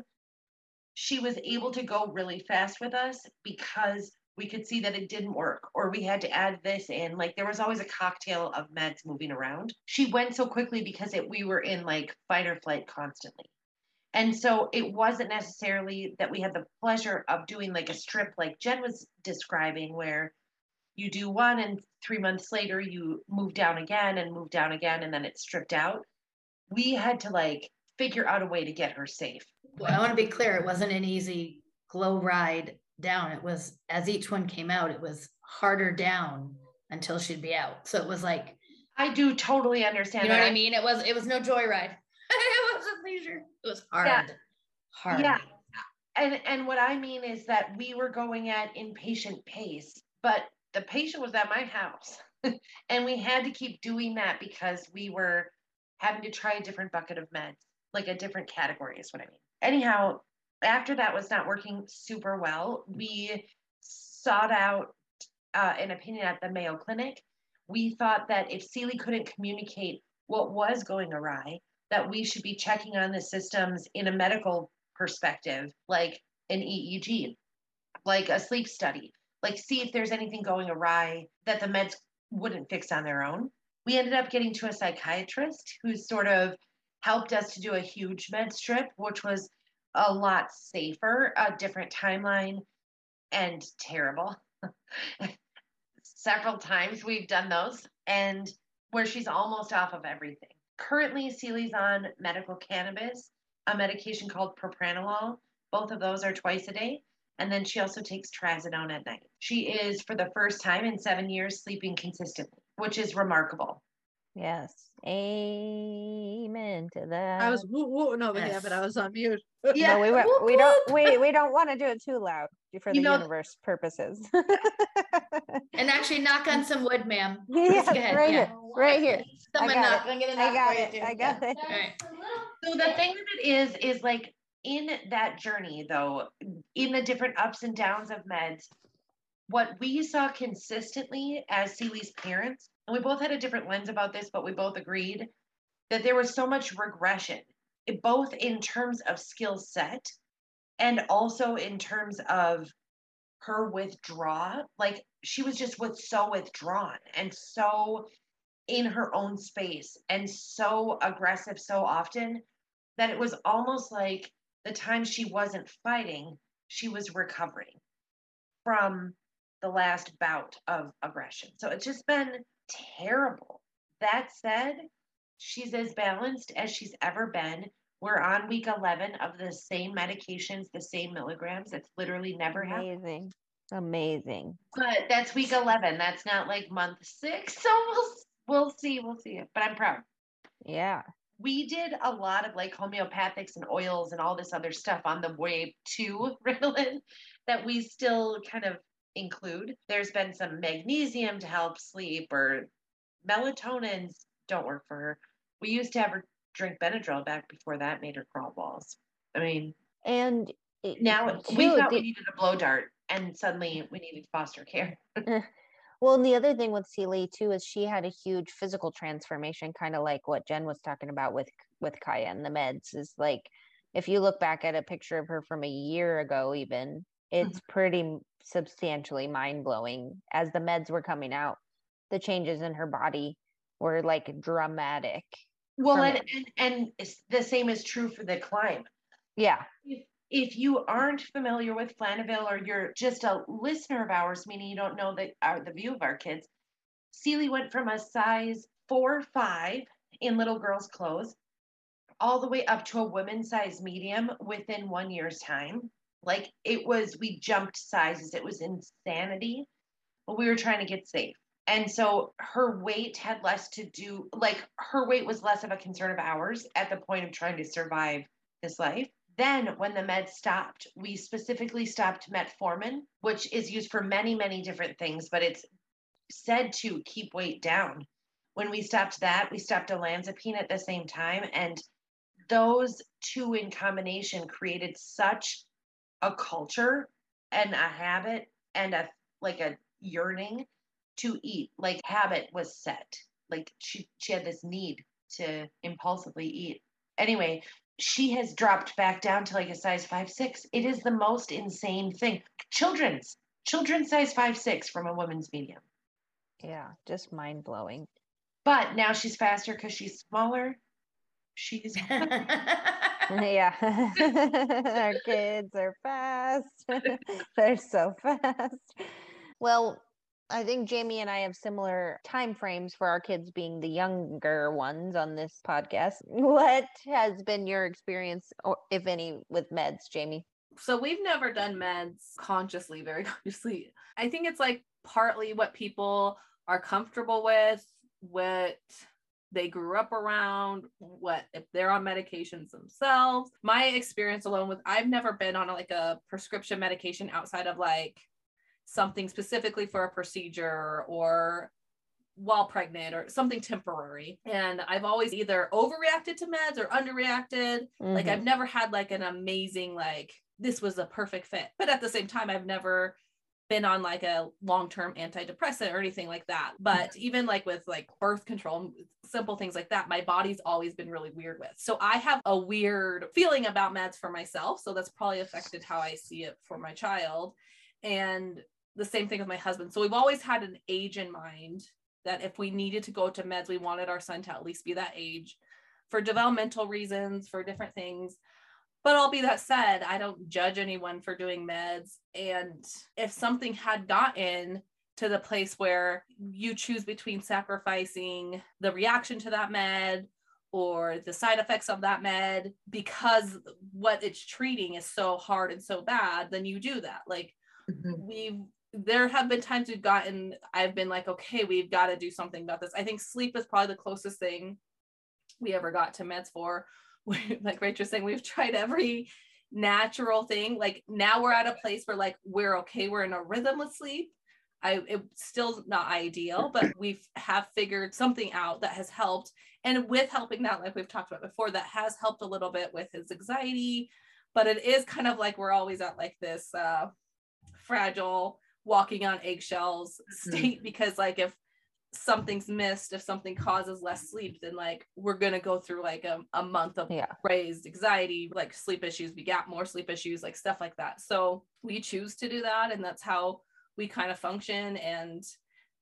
Speaker 5: She was able to go really fast with us because we could see that it didn't work or we had to add this in like there was always a cocktail of meds moving around she went so quickly because it we were in like fight or flight constantly and so it wasn't necessarily that we had the pleasure of doing like a strip like jen was describing where you do one and three months later you move down again and move down again and then it's stripped out we had to like figure out a way to get her safe
Speaker 1: well, i want to be clear it wasn't an easy glow ride down. It was as each one came out, it was harder down until she'd be out. So it was like
Speaker 5: I do totally understand.
Speaker 1: You know that. what I mean? It was it was no joyride. Leisure. It was hard. Yeah. Hard.
Speaker 5: Yeah. And and what I mean is that we were going at inpatient pace, but the patient was at my house. [laughs] and we had to keep doing that because we were having to try a different bucket of meds, like a different category is what I mean. Anyhow, after that was not working super well, we sought out uh, an opinion at the Mayo Clinic. We thought that if Seely couldn't communicate what was going awry, that we should be checking on the systems in a medical perspective, like an EEG, like a sleep study, like see if there's anything going awry that the meds wouldn't fix on their own. We ended up getting to a psychiatrist who sort of helped us to do a huge med strip, which was a lot safer, a different timeline, and terrible. [laughs] Several times we've done those, and where she's almost off of everything. Currently, Seely's on medical cannabis, a medication called propranolol. Both of those are twice a day. And then she also takes trazodone at night. She is, for the first time in seven years, sleeping consistently, which is remarkable.
Speaker 2: Yes. Amen to that.
Speaker 3: I was woo woo over yes. here, but I was on mute.
Speaker 2: Yeah, [laughs] no, we were, we don't we we don't want to do it too loud for the you know, universe purposes. [laughs]
Speaker 1: and actually, knock on some wood, ma'am. [laughs]
Speaker 2: Yeah, right yeah. here, right here.
Speaker 1: Someone knock. I'm
Speaker 2: gonna knock I got it. I got it.
Speaker 5: So the thing of it is, is like in that journey, though, in the different ups and downs of meds, what we saw consistently as Seely's parents and we both had a different lens about this, but we both agreed that there was so much regression, both in terms of skill set and also in terms of her withdraw. Like she was just with so withdrawn and so in her own space and so aggressive so often that it was almost like the time she wasn't fighting, she was recovering from the last bout of aggression. So it's just been terrible. That said, she's as balanced as she's ever been. We're on week 11 of the same medications, the same milligrams. It's literally never
Speaker 2: Amazing.
Speaker 5: happened.
Speaker 2: Amazing. Amazing.
Speaker 5: But that's week 11. That's not like month six. So we'll, we'll see. We'll see. But I'm proud.
Speaker 2: Yeah.
Speaker 5: We did a lot of like homeopathics and oils and all this other stuff on the way to [laughs] Ritalin that we still kind of include. There's been some magnesium to help sleep, or melatonins don't work for her. We used to have her drink Benadryl back before that made her crawl balls. I mean,
Speaker 2: and
Speaker 5: now too, we thought the, we needed a blow dart, and suddenly we needed foster care. [laughs] [laughs]
Speaker 2: Well, and the other thing with Seely too is she had a huge physical transformation, kind of like what Jen was talking about with with Kaya and the meds. Is like if you look back at a picture of her from a year ago, even it's mm-hmm. pretty substantially mind blowing as the meds were coming out. The changes in her body were like dramatic.
Speaker 5: Well, and, and, and the same is true for the climb.
Speaker 2: Yeah.
Speaker 5: If, if you aren't familiar with Flanaville or you're just a listener of ours, meaning you don't know the, our, the view of our kids, Seely went from a size four five in little girls' clothes all the way up to a women's size medium within one year's time. Like it was, we jumped sizes. It was insanity, but we were trying to get safe. And so her weight had less to do, like her weight was less of a concern of ours at the point of trying to survive this life. Then, when the meds stopped, we specifically stopped metformin, which is used for many, many different things, but it's said to keep weight down. When we stopped that, we stopped olanzapine at the same time. And those two in combination created such a culture and a habit and a like a yearning to eat like habit was set like she she had this need to impulsively eat anyway she has dropped back down to like a size five six it is the most insane thing children's children size five six from a woman's medium.
Speaker 2: Yeah, just mind blowing.
Speaker 5: But now she's faster because she's smaller. She's [laughs] [laughs]
Speaker 2: yeah. [laughs] Our [laughs] kids are fast. [laughs] They're so fast. Well, I think Jamie and I have similar time frames for our kids being the younger ones on this podcast. What has been your experience, or if any, with meds, Jamie?
Speaker 4: So we've never done meds consciously, very consciously. I think it's like partly what people are comfortable with, what they grew up around, what if they're on medications themselves. My experience alone with I've never been on like a prescription medication outside of like something specifically for a procedure or while pregnant or something temporary. And I've always either overreacted to meds or underreacted. Mm-hmm. Like I've never had like an amazing like this was a perfect fit. But at the same time I've never been on like a long-term antidepressant or anything like that but even like with like birth control simple things like that my body's always been really weird with. So i have a weird feeling about meds for myself so that's probably affected how i see it for my child. And the same thing with my husband. So we've always had an age in mind that if we needed to go to meds we wanted our son to at least be that age for developmental reasons for different things but all be that said, I don't judge anyone for doing meds. And if something had gotten to the place where you choose between sacrificing the reaction to that med or the side effects of that med because what it's treating is so hard and so bad, then you do that. Like mm-hmm. we've there have been times we've gotten I've been like, okay, we've got to do something about this. I think sleep is probably the closest thing we ever got to meds for [laughs] like Rachel's saying, we've tried every natural thing. Like now we're at a place where like we're okay, we're in a rhythm with sleep. I it's still not ideal, but [clears throat] we've have figured something out that has helped. And with helping that, like we've talked about before, that has helped a little bit with his anxiety. But it is kind of like we're always at like this uh fragile walking on eggshells mm-hmm. state because like if something's missed if something causes less sleep then like we're to go through like a, a month of yeah. raised anxiety like sleep issues we got more sleep issues like stuff like that so we choose to do that and that's how we kind of function and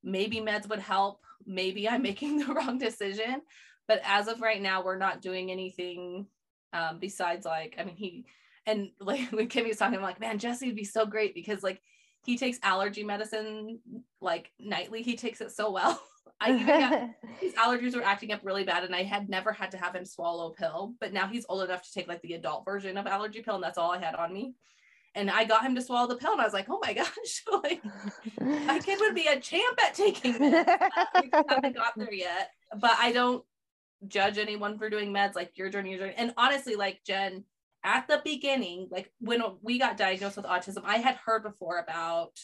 Speaker 4: maybe meds would help maybe i'm [laughs] making the wrong decision but as of right now we're not doing anything um, besides like i mean he and like [laughs] when Kimmy was talking I'm like man jesse would be so great because like he takes allergy medicine like nightly. He takes it so well. [laughs] I even got, [laughs] his allergies were acting up really bad, and I had never had to have him swallow a pill. But now he's old enough to take like the adult version of allergy pill, and that's all I had on me. And I got him to swallow the pill, and I was like, "Oh my [laughs] gosh, like my kid would be a champ at taking this." we haven't got there yet, but I don't judge anyone for doing meds. Like your journey, your journey, and honestly, like Jen, at the beginning, like when we got diagnosed with autism, I had heard before about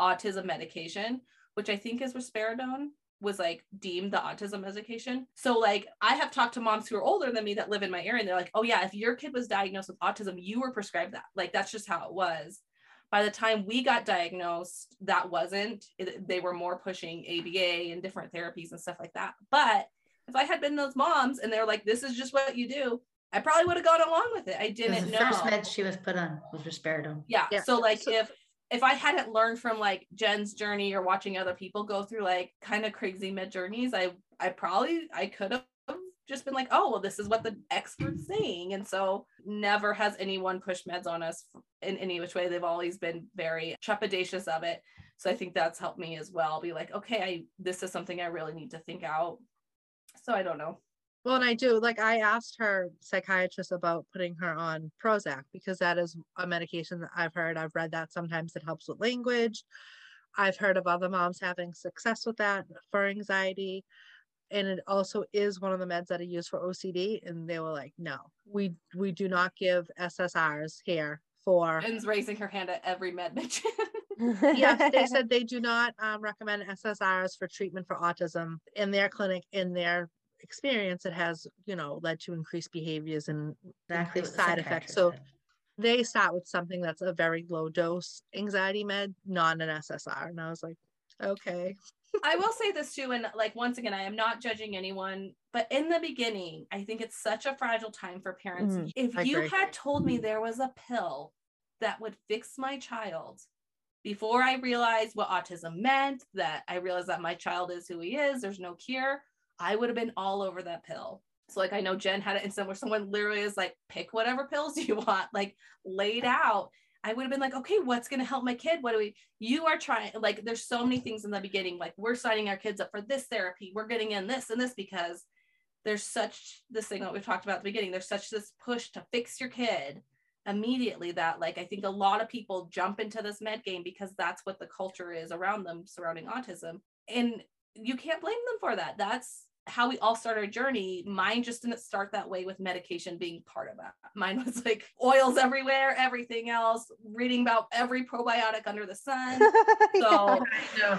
Speaker 4: autism medication, which I think is risperidone was like deemed the autism medication. So like I have talked to moms who are older than me that live in my area and they're like, "Oh yeah, if your kid was diagnosed with autism, you were prescribed that." Like that's just how it was. By the time we got diagnosed, that wasn't. It, they were more pushing ABA and different therapies and stuff like that. But if I had been those moms and they're like, "This is just what you do," I probably would have gone along with it. I didn't
Speaker 1: the
Speaker 4: know.
Speaker 1: First med she was put on was risperidone.
Speaker 4: Yeah. yeah. So like so, if if I hadn't learned from like Jen's journey or watching other people go through like kind of crazy med journeys, I I probably I could have just been like, oh well, this is what the expert's saying, and so never has anyone pushed meds on us in any which way. They've always been very trepidatious of it. So I think that's helped me as well. Be like, okay, I this is something I really need to think out. So I don't know.
Speaker 3: Well, and I do like I asked her psychiatrist about putting her on Prozac because that is a medication that I've heard. I've read that sometimes it helps with language. I've heard of other moms having success with that for anxiety. And it also is one of the meds that I use for OCD. And they were like, no, we we do not give SSRs here for
Speaker 4: and raising her hand at every med mention. [laughs]
Speaker 3: yes, they said [laughs] they do not um, recommend SSRs for treatment for autism in their clinic in their experience it has you know led to increased behaviors and exactly side effects. So said. they start with something that's a very low dose anxiety med not an ssr and i was like okay.
Speaker 4: I will [laughs] say this too and like once again i am not judging anyone but in the beginning i think it's such a fragile time for parents. Mm, if I you agree. had told me there was a pill that would fix my child before I realized what autism meant, that I realized that my child is who he is, there's no cure, I would have been all over that pill. So like I know Jen had it in somewhere someone literally is like, pick whatever pills you [laughs] want, like laid out. I would have been like, okay, what's gonna help my kid? What do we you are trying like there's so many things in the beginning, like we're signing our kids up for this therapy, we're getting in this and this because there's such this thing that we talked about at the beginning, there's such this push to fix your kid immediately that like I think a lot of people jump into this med game because that's what the culture is around them surrounding autism. And you can't blame them for that. That's how we all start our journey. Mine just didn't start that way with medication being part of that. Mine was like oils everywhere, everything else, reading about every probiotic under the sun. [laughs] So
Speaker 5: I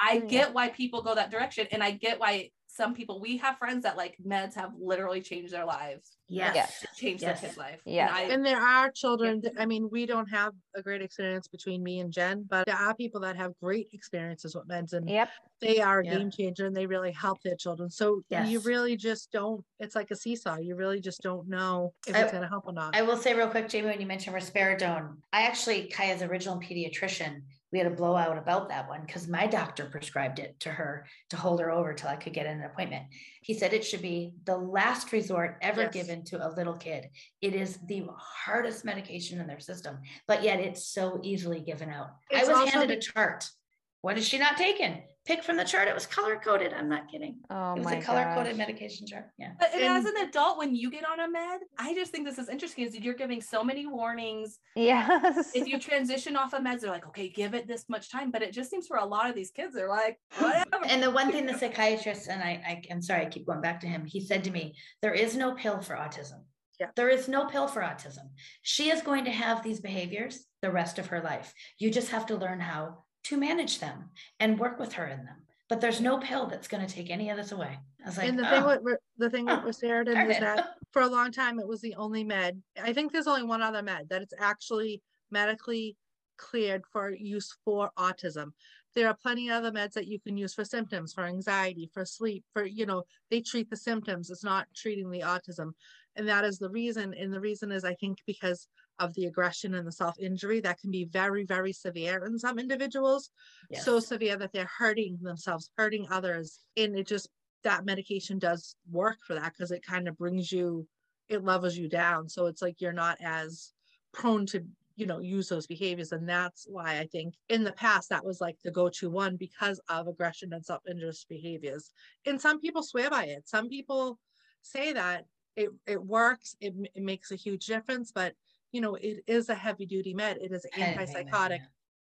Speaker 4: I mm. get why people go that direction and I get why some people we have friends that like meds have literally changed their lives
Speaker 1: Yes.
Speaker 2: Yes.
Speaker 4: changed
Speaker 1: Yes.
Speaker 4: their kid's life
Speaker 2: Yeah.
Speaker 4: and,
Speaker 3: And there are children, that- I mean, we don't have a great experience between me and Jen, but there are people that have great experiences with meds and
Speaker 2: Yep.
Speaker 3: they are a
Speaker 1: Yeah.
Speaker 3: game changer and they really help their children. So you really just don't, it's like a seesaw. You really just don't know if
Speaker 1: I-
Speaker 3: it's going to help or not.
Speaker 1: I will say real quick, Jamie, when you mentioned risperidone, I actually, Kaya's original pediatrician, we had a blowout about that one because my doctor prescribed it to her to hold her over till I could get an appointment. He said it should be the last resort ever
Speaker 3: Yes.
Speaker 1: given to a little kid. It is the hardest medication in their system, but yet it's so easily given out. I was handed a chart. What is she not taking? Pick from the chart. It was color coded. I'm not kidding.
Speaker 2: Oh
Speaker 1: it was
Speaker 2: my
Speaker 1: a color coded medication chart. Yeah.
Speaker 4: But and as an adult, when you get on a med, I just think this is interesting is that you're giving so many warnings.
Speaker 2: Yes.
Speaker 4: If you transition off of meds, they're like, okay, give it this much time. But it just seems for a lot of these kids, they're like, whatever.
Speaker 1: And the one thing the psychiatrist, and I, I, I'm sorry, I keep going back to him, he said to me, there is no pill for autism.
Speaker 3: Yeah.
Speaker 1: There is no pill for autism. She is going to have these behaviors the rest of her life. You just have to learn how to manage them and work with her in them. But there's no pill that's going to take any of this away. I was like,
Speaker 3: and the thing
Speaker 1: "Oh,
Speaker 3: with Ri- the thing
Speaker 1: Oh,
Speaker 3: Risperidone
Speaker 1: darn
Speaker 3: is that [laughs] for a long time it was the only med. I think there's only one other med that it's actually medically cleared for use for autism. There are plenty of other meds that you can use for symptoms, for anxiety, for sleep, for you know, they treat the symptoms. It's not treating the autism. And that is the reason. And the reason is I think because of the aggression and the self-injury that can be very, very severe in some individuals so severe that they're hurting themselves, hurting others. And it just, that medication does work for that because it kind of brings you, it levels you down. So it's like you're not as prone to, you know, use those behaviors. And that's why I think in the past that was like the go to one because of aggression and self injurious behaviors. And some people swear by it. Some people say that it, it works, it, it makes a huge difference, but you know, it is a heavy duty med. It is antipsychotic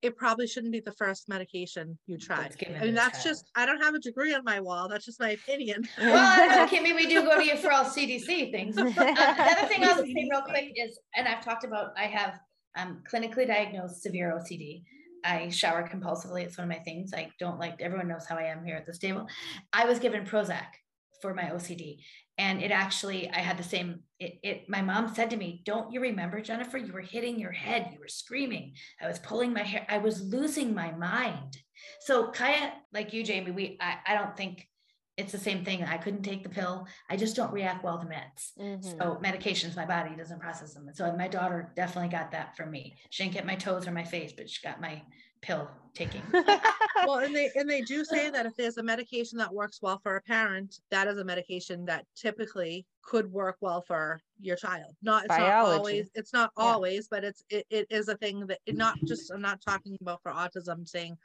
Speaker 3: it probably shouldn't be the first medication you try. I mean, that's just, I don't have a degree on my wall. That's just my opinion. [laughs]
Speaker 1: Well, okay. Maybe we do go to you for all [laughs] CDC things. [laughs] Uh, the other thing I'll say real quick is, and I've talked about, I have um, clinically diagnosed severe OCD. I shower compulsively. It's one of my things. I don't like, everyone knows how I am here at this table. I was given Prozac for my OCD. And it actually, I had the same, it, it, my mom said to me, don't you remember, Jennifer, you were hitting your head, you were screaming. I was pulling my hair, I was losing my mind. So Kaya, like you, Jamie, we, I, I don't think it's the same thing. I couldn't take the pill. I just don't react well to meds.
Speaker 2: Mhm.
Speaker 1: So medications, my body doesn't process them. And so my daughter definitely got that from me. She didn't get my toes or my face, but she got my pill taking. [laughs]
Speaker 3: Well, and they, and they do [laughs] say that if there's a medication that works well for a parent, that is a medication that typically could work well for your child. Not, it's not
Speaker 2: Biology.
Speaker 3: always, it's not
Speaker 2: Yeah.
Speaker 3: always, but it's, it, it is a thing that, it not just, I'm not talking about for autism, I'm saying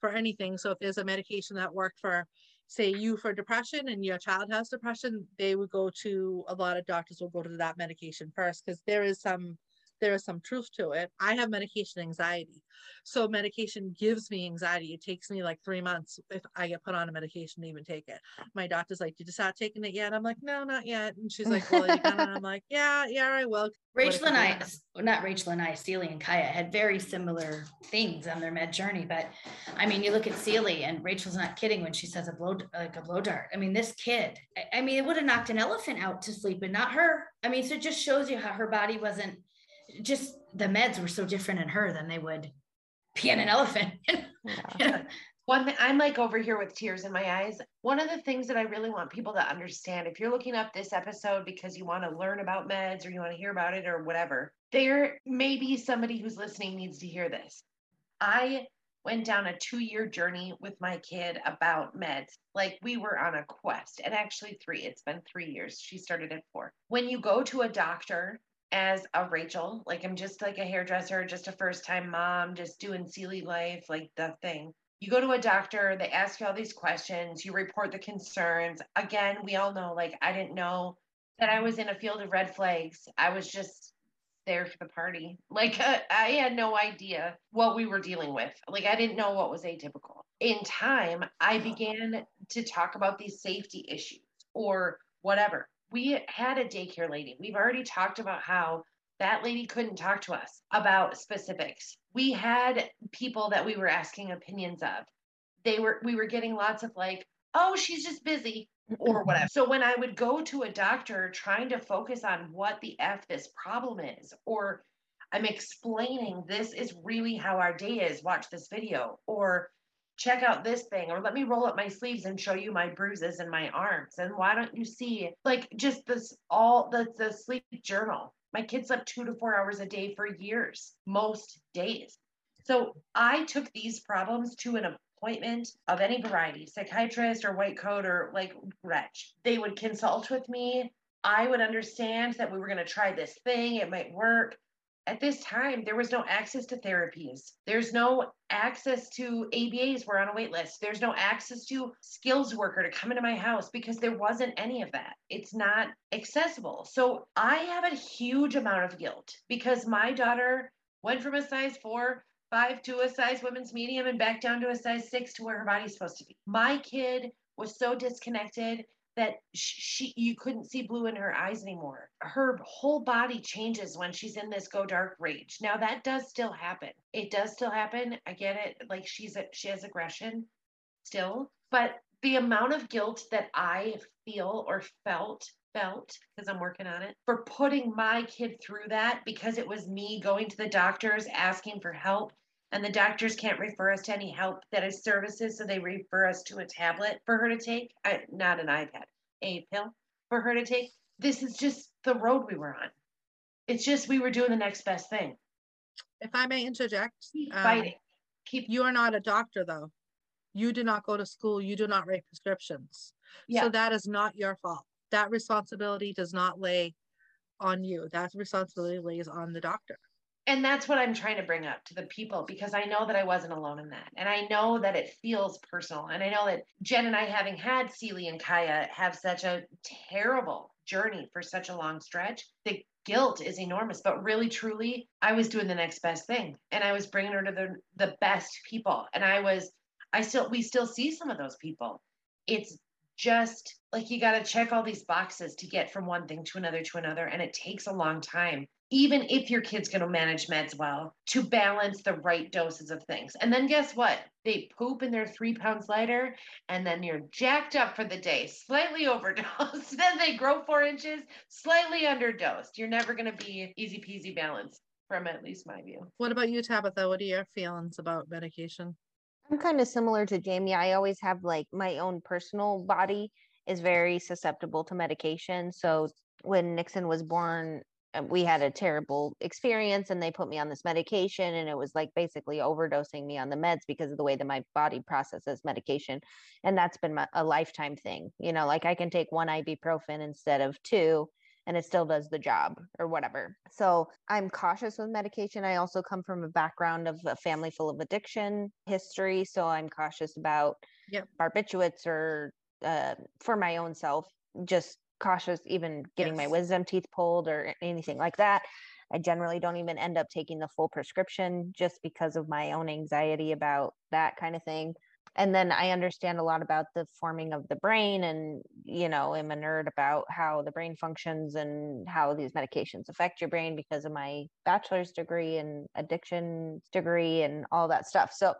Speaker 3: for anything. So if there's a medication that worked for, say you for depression and your child has depression, they would go to, a lot of doctors will go to that medication first, because there is some, there is some truth to it. I have medication anxiety. So medication gives me anxiety. It takes me like three months if I get put on a medication to even take it. My doctor's like, Did you start taking it yet? I'm like, No, not yet. And she's like, Well, you gonna? And I'm like, [laughs] Yeah, yeah, I will.
Speaker 1: Rachel and I, well, not Rachel and I, Celie and Kaya had very similar things on their med journey. But I mean, you look at Celie and Rachel's not kidding when she says a blow, like a blow dart. I mean, this kid, I, I mean, it would have knocked an elephant out to sleep and not her. I mean, so it just shows you how her body wasn't just the meds were so different in her than they would be in an elephant. [laughs]
Speaker 2: Yeah.
Speaker 5: One thing I'm like over here with tears in my eyes. One of the things that I really want people to understand if you're looking up this episode because you want to learn about meds or you want to hear about it or whatever, there may be somebody who's listening needs to hear this. I went down a two year journey with my kid about meds. Like we were on a quest, and actually three. It's been three years. She started at four. When you go to a doctor as a Rachel, like I'm just like a hairdresser, just a first time mom, just doing Sealy life, like the thing. You go to a doctor, they ask you all these questions, you report the concerns. Again, we all know, like, I didn't know that I was in a field of red flags. I was just there for the party. Like uh, I had no idea what we were dealing with. Like I didn't know what was atypical. In time, I began to talk about these safety issues or whatever. We had a daycare lady. We've already talked about how that lady couldn't talk to us about specifics. We had people that we were asking opinions of. They were we were getting lots of like, "Oh, she's just busy." or mm-hmm. whatever. So when I would go to a doctor trying to focus on what the F this problem is, or I'm explaining this is really how our day is, watch this video, or check out this thing, or let me roll up my sleeves and show you my bruises and my arms. And why don't you see like just this all the, the sleep journal? My kids slept two to four hours a day for years, most days. So I took these problems to an appointment of any variety, psychiatrist or white coat or like wretch. They would consult with me. I would understand that we were going to try this thing, it might work. At this time, there was no access to therapies. There's no access to ABAs. We're on a wait list. There's no access to skills worker to come into my house because there wasn't any of that. It's not accessible. So I have a huge amount of guilt because my daughter went from a size four five to a size women's medium and back down to a size six to where her body's supposed to be. My kid was so disconnected that she you couldn't see blue in her eyes anymore. Her whole body changes when she's in this go dark rage. Now that does still happen. It does still happen. I get it. Like she's a, she has aggression still, but the amount of guilt that I feel or felt felt because I'm working on it for putting my kid through that because it was me going to the doctors asking for help and the doctors can't refer us to any help that is services, so they refer us to a tablet for her to take, I, not an iPad, a pill for her to take. This is just the road we were on. It's just we were doing the next best thing.
Speaker 3: If I may interject,
Speaker 5: Keep um, fighting.
Speaker 3: Keep. You are not a doctor, though. You do not go to school. You do not write prescriptions. Yeah. So that is not your fault. That responsibility does not lay on you. That responsibility lays on the doctor
Speaker 5: and that's what I'm trying to bring up to the people because I know that I wasn't alone in that. And I know that it feels personal. And I know that Jen and I, having had Sealy and Kaya, have such a terrible journey for such a long stretch. The guilt is enormous, but really, truly, I was doing the next best thing. And I was bringing her to the, the best people. And I was, I still, we still see some of those people. It's just like you got to check all these boxes to get from one thing to another to another. And it takes a long time even if your kid's going to manage meds well, to balance the right doses of things. And then guess what? They poop and they're three pounds lighter, and then you're jacked up for the day, slightly [laughs] overdosed. then they grow four inches, slightly underdosed. You're never going to be easy peasy balanced, from at least my view.
Speaker 3: What about you, Tabitha? What are your feelings about medication?
Speaker 2: I'm kind of similar to Jamie. I always have like my own personal body is very susceptible to medication. So when Nixon was born, we had a terrible experience and they put me on this medication and it was like basically overdosing me on the meds because of the way that my body processes medication. And that's been my, a lifetime thing you know like i can take one ibuprofen instead of two and it still does the job or whatever. So i'm cautious with medication. I also come from a background of a family full of addiction history so i'm cautious about yep. barbiturates or uh, for my own self just cautious even getting yes. my wisdom teeth pulled or anything like that. I generally don't even end up taking the full prescription just because of my own anxiety about that kind of thing. And then I understand a lot about the forming of the brain and, you know, am a nerd about how the brain functions and how these medications affect your brain because of my bachelor's degree and addiction degree and all that stuff. So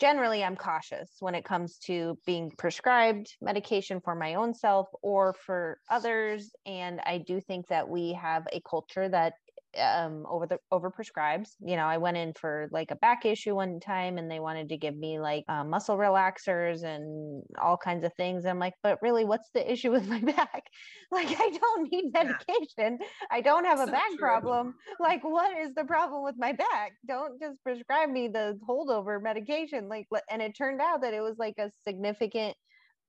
Speaker 2: generally i'm cautious when it comes to being prescribed medication for my own self or for others. And i do think that we have a culture that um over the over prescribes. You know i went in for like a back issue one time and they wanted to give me like uh, muscle relaxers and all kinds of things. I'm like but really what's the issue with my [laughs] back? Like i don't need medication. Yeah. i don't have a back true. problem. Like what is the problem with my back? Don't just prescribe me the holdover medication. Like and it turned out that it was like a significant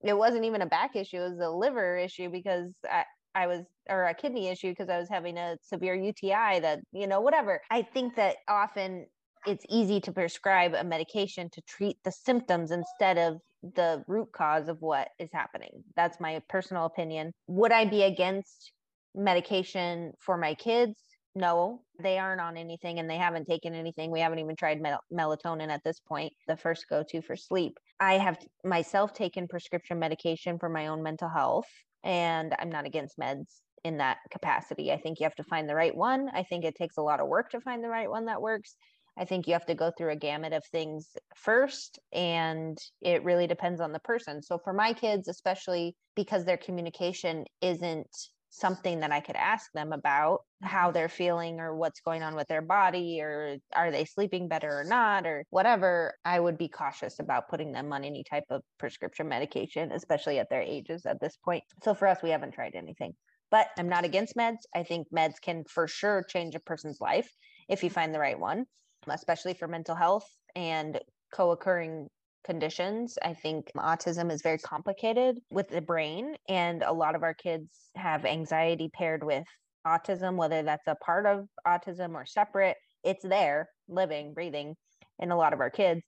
Speaker 2: it wasn't even a back issue it was a liver issue because I, I was, or a kidney issue because I was having a severe UTI that, you know, whatever. I think that often it's easy to prescribe a medication to treat the symptoms instead of the root cause of what is happening. That's my personal opinion. Would I be against medication for my kids? No, they aren't on anything and they haven't taken anything. We haven't even tried mel- melatonin at this point, the first go to for sleep. I have myself taken prescription medication for my own mental health and I'm not against meds in that capacity. I think you have to find the right one. I think it takes a lot of work to find the right one that works. I think you have to go through a gamut of things first, and it really depends on the person. So, for my kids, especially because their communication isn't something that I could ask them about how mm-hmm. they're feeling or what's going on with their body or are they sleeping better or not or whatever, I would be cautious about putting them on any type of prescription medication, especially at their ages at this point. So for us, we haven't tried anything. But I'm not against meds. I think meds can for sure change a person's life if you mm-hmm. find the right one, especially for mental health and co occurring conditions. I think autism is very complicated with the brain, and a lot of our kids have anxiety paired with autism, whether that's a part of autism or separate. It's there, living, breathing in a lot of our kids.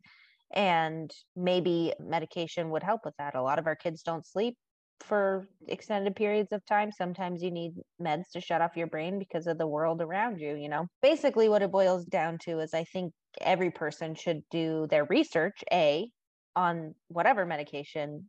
Speaker 2: And maybe medication would help with that. A lot of our kids don't sleep for extended periods of time. Sometimes you need meds to shut off your brain because of the world around you, you know. Basically, what it boils down to is I think every person should do their research, A, on whatever medication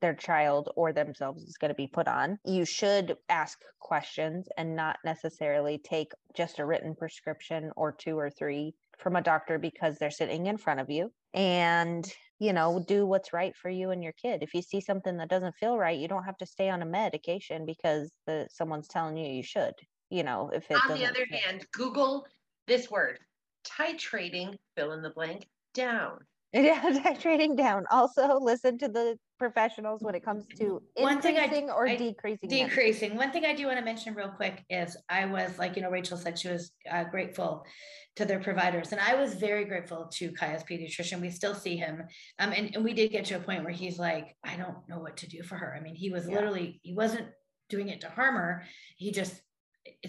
Speaker 2: their child or themselves is going to be put on. You should ask questions and not necessarily take just a written prescription or two or three from a doctor because they're sitting in front of you. And, you know, do what's right for you and your kid. If you see something that doesn't feel right, you don't have to stay on a medication because the, someone's telling you you should. You know, if it
Speaker 5: on the other hand, Google this word titrating, fill in the blank, down.
Speaker 2: Yeah, [laughs] titrating down. Also, listen to the professionals when it comes to one thing I, or I, decreasing.
Speaker 1: Decreasing. One thing I do want to mention real quick is I was like, you know, Rachel said she was uh, grateful to their providers, and I was very grateful to Kaya's pediatrician. We still see him, um, and, and we did get to a point where he's like, I don't know what to do for her. I mean, he was yeah. literally he wasn't doing it to harm her. He just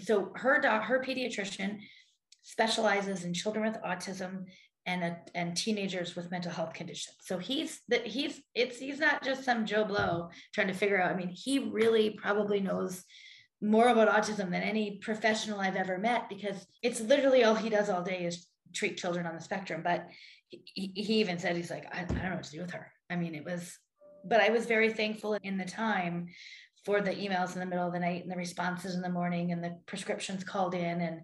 Speaker 1: so her doc, her pediatrician specializes in children with autism and a, and teenagers with mental health conditions. So he's that he's it's he's not just some Joe Blow trying to figure out. I mean, he really probably knows more about autism than any professional I've ever met because it's literally all he does all day is treat children on the spectrum. But he, he even said he's like, I, I don't know what to do with her. I mean, it was, but I was very thankful in the time for the emails in the middle of the night and the responses in the morning and the prescriptions called in and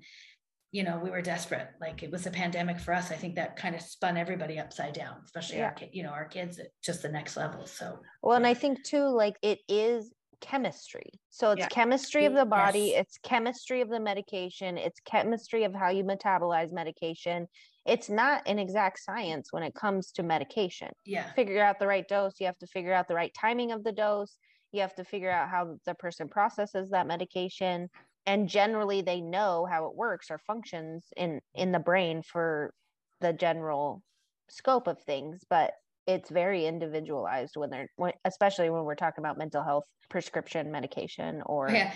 Speaker 1: you know we were desperate. Like it was a pandemic for us. I think that kind of spun everybody upside down especially yeah. our you know our kids at just the next level so
Speaker 2: well and i think too like it is chemistry. So it's yeah. chemistry of the body yes. it's chemistry of the medication it's chemistry of how you metabolize medication. It's not an exact science when it comes to medication.
Speaker 1: Yeah.
Speaker 2: Figure out the right dose you have to figure out the right timing of the dose you have to figure out how the person processes that medication and generally they know how it works or functions in in the brain for the general scope of things but it's very individualized when they're when, especially when we're talking about mental health prescription medication or
Speaker 1: yeah.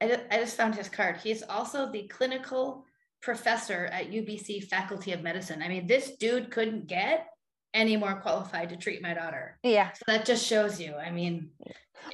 Speaker 1: I I just found his card. He's also the clinical professor at ubc faculty of medicine. I mean this dude couldn't get any more qualified to treat my daughter
Speaker 2: yeah
Speaker 1: so that just shows you i mean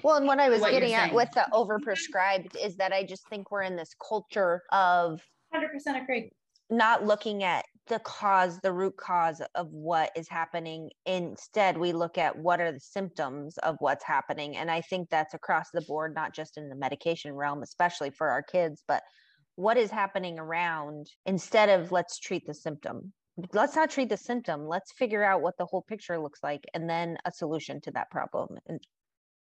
Speaker 2: well, and what I was what getting at with the overprescribed is that I just think we're in this culture of
Speaker 1: 100% agree.
Speaker 2: Not looking at the cause, the root cause of what is happening. Instead, we look at what are the symptoms of what's happening. And I think that's across the board, not just in the medication realm, especially for our kids, but what is happening around instead of let's treat the symptom. Let's not treat the symptom. Let's figure out what the whole picture looks like and then a solution to that problem. And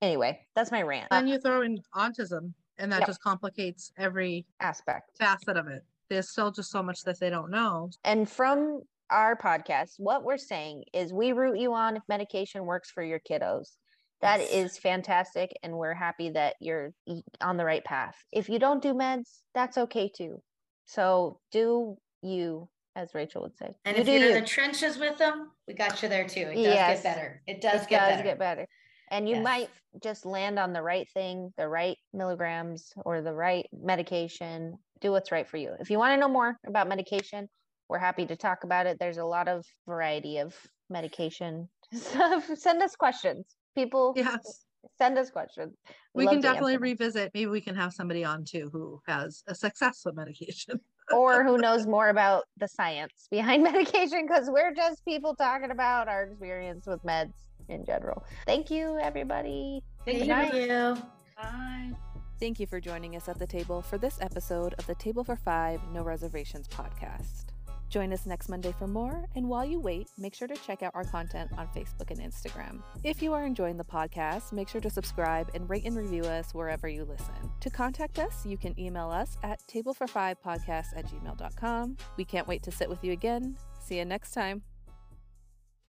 Speaker 2: anyway, that's my rant.
Speaker 3: And you throw in autism, and that yep. just complicates every
Speaker 2: aspect
Speaker 3: facet of it. there's still just so much that they don't know.
Speaker 2: And from our podcast, what we're saying is we root you on if medication works for your kiddos. That
Speaker 1: Yes.
Speaker 2: is fantastic. And we're happy that you're on the right path. If you don't do meds, that's okay too. So do you, as Rachel would say.
Speaker 1: And
Speaker 2: You
Speaker 1: if you're in the trenches with them, we got you there too. It does
Speaker 2: Yes.
Speaker 1: get better. It does
Speaker 2: it
Speaker 1: get
Speaker 2: does
Speaker 1: better.
Speaker 2: get better. And you
Speaker 1: Yes.
Speaker 2: might just land on the right thing, the right milligrams or the right medication. Do what's right for you. If you want to know more about medication, we're happy to talk about it. There's a lot of variety of medication [laughs] stuff. Send us questions. People
Speaker 3: Yes.
Speaker 2: send us questions.
Speaker 3: We
Speaker 2: love
Speaker 3: can definitely
Speaker 2: answer
Speaker 3: revisit. Maybe we can have somebody on too who has a success with medication. [laughs]
Speaker 2: or who knows more about the science behind [laughs] medication because we're just people talking about our experience with meds in general. Thank you, everybody.
Speaker 1: Thank
Speaker 2: Good night.
Speaker 1: you.
Speaker 6: Bye. Thank you for joining us at the table for this episode of the Table for Five No Reservations podcast. Join us next Monday for more, and while you wait, make sure to check out our content on Facebook and Instagram. If you are enjoying the podcast, make sure to subscribe and rate and review us wherever you listen. To contact us, you can email us at tablefor5podcast at gmail.com. We can't wait to sit with you again. See you next time.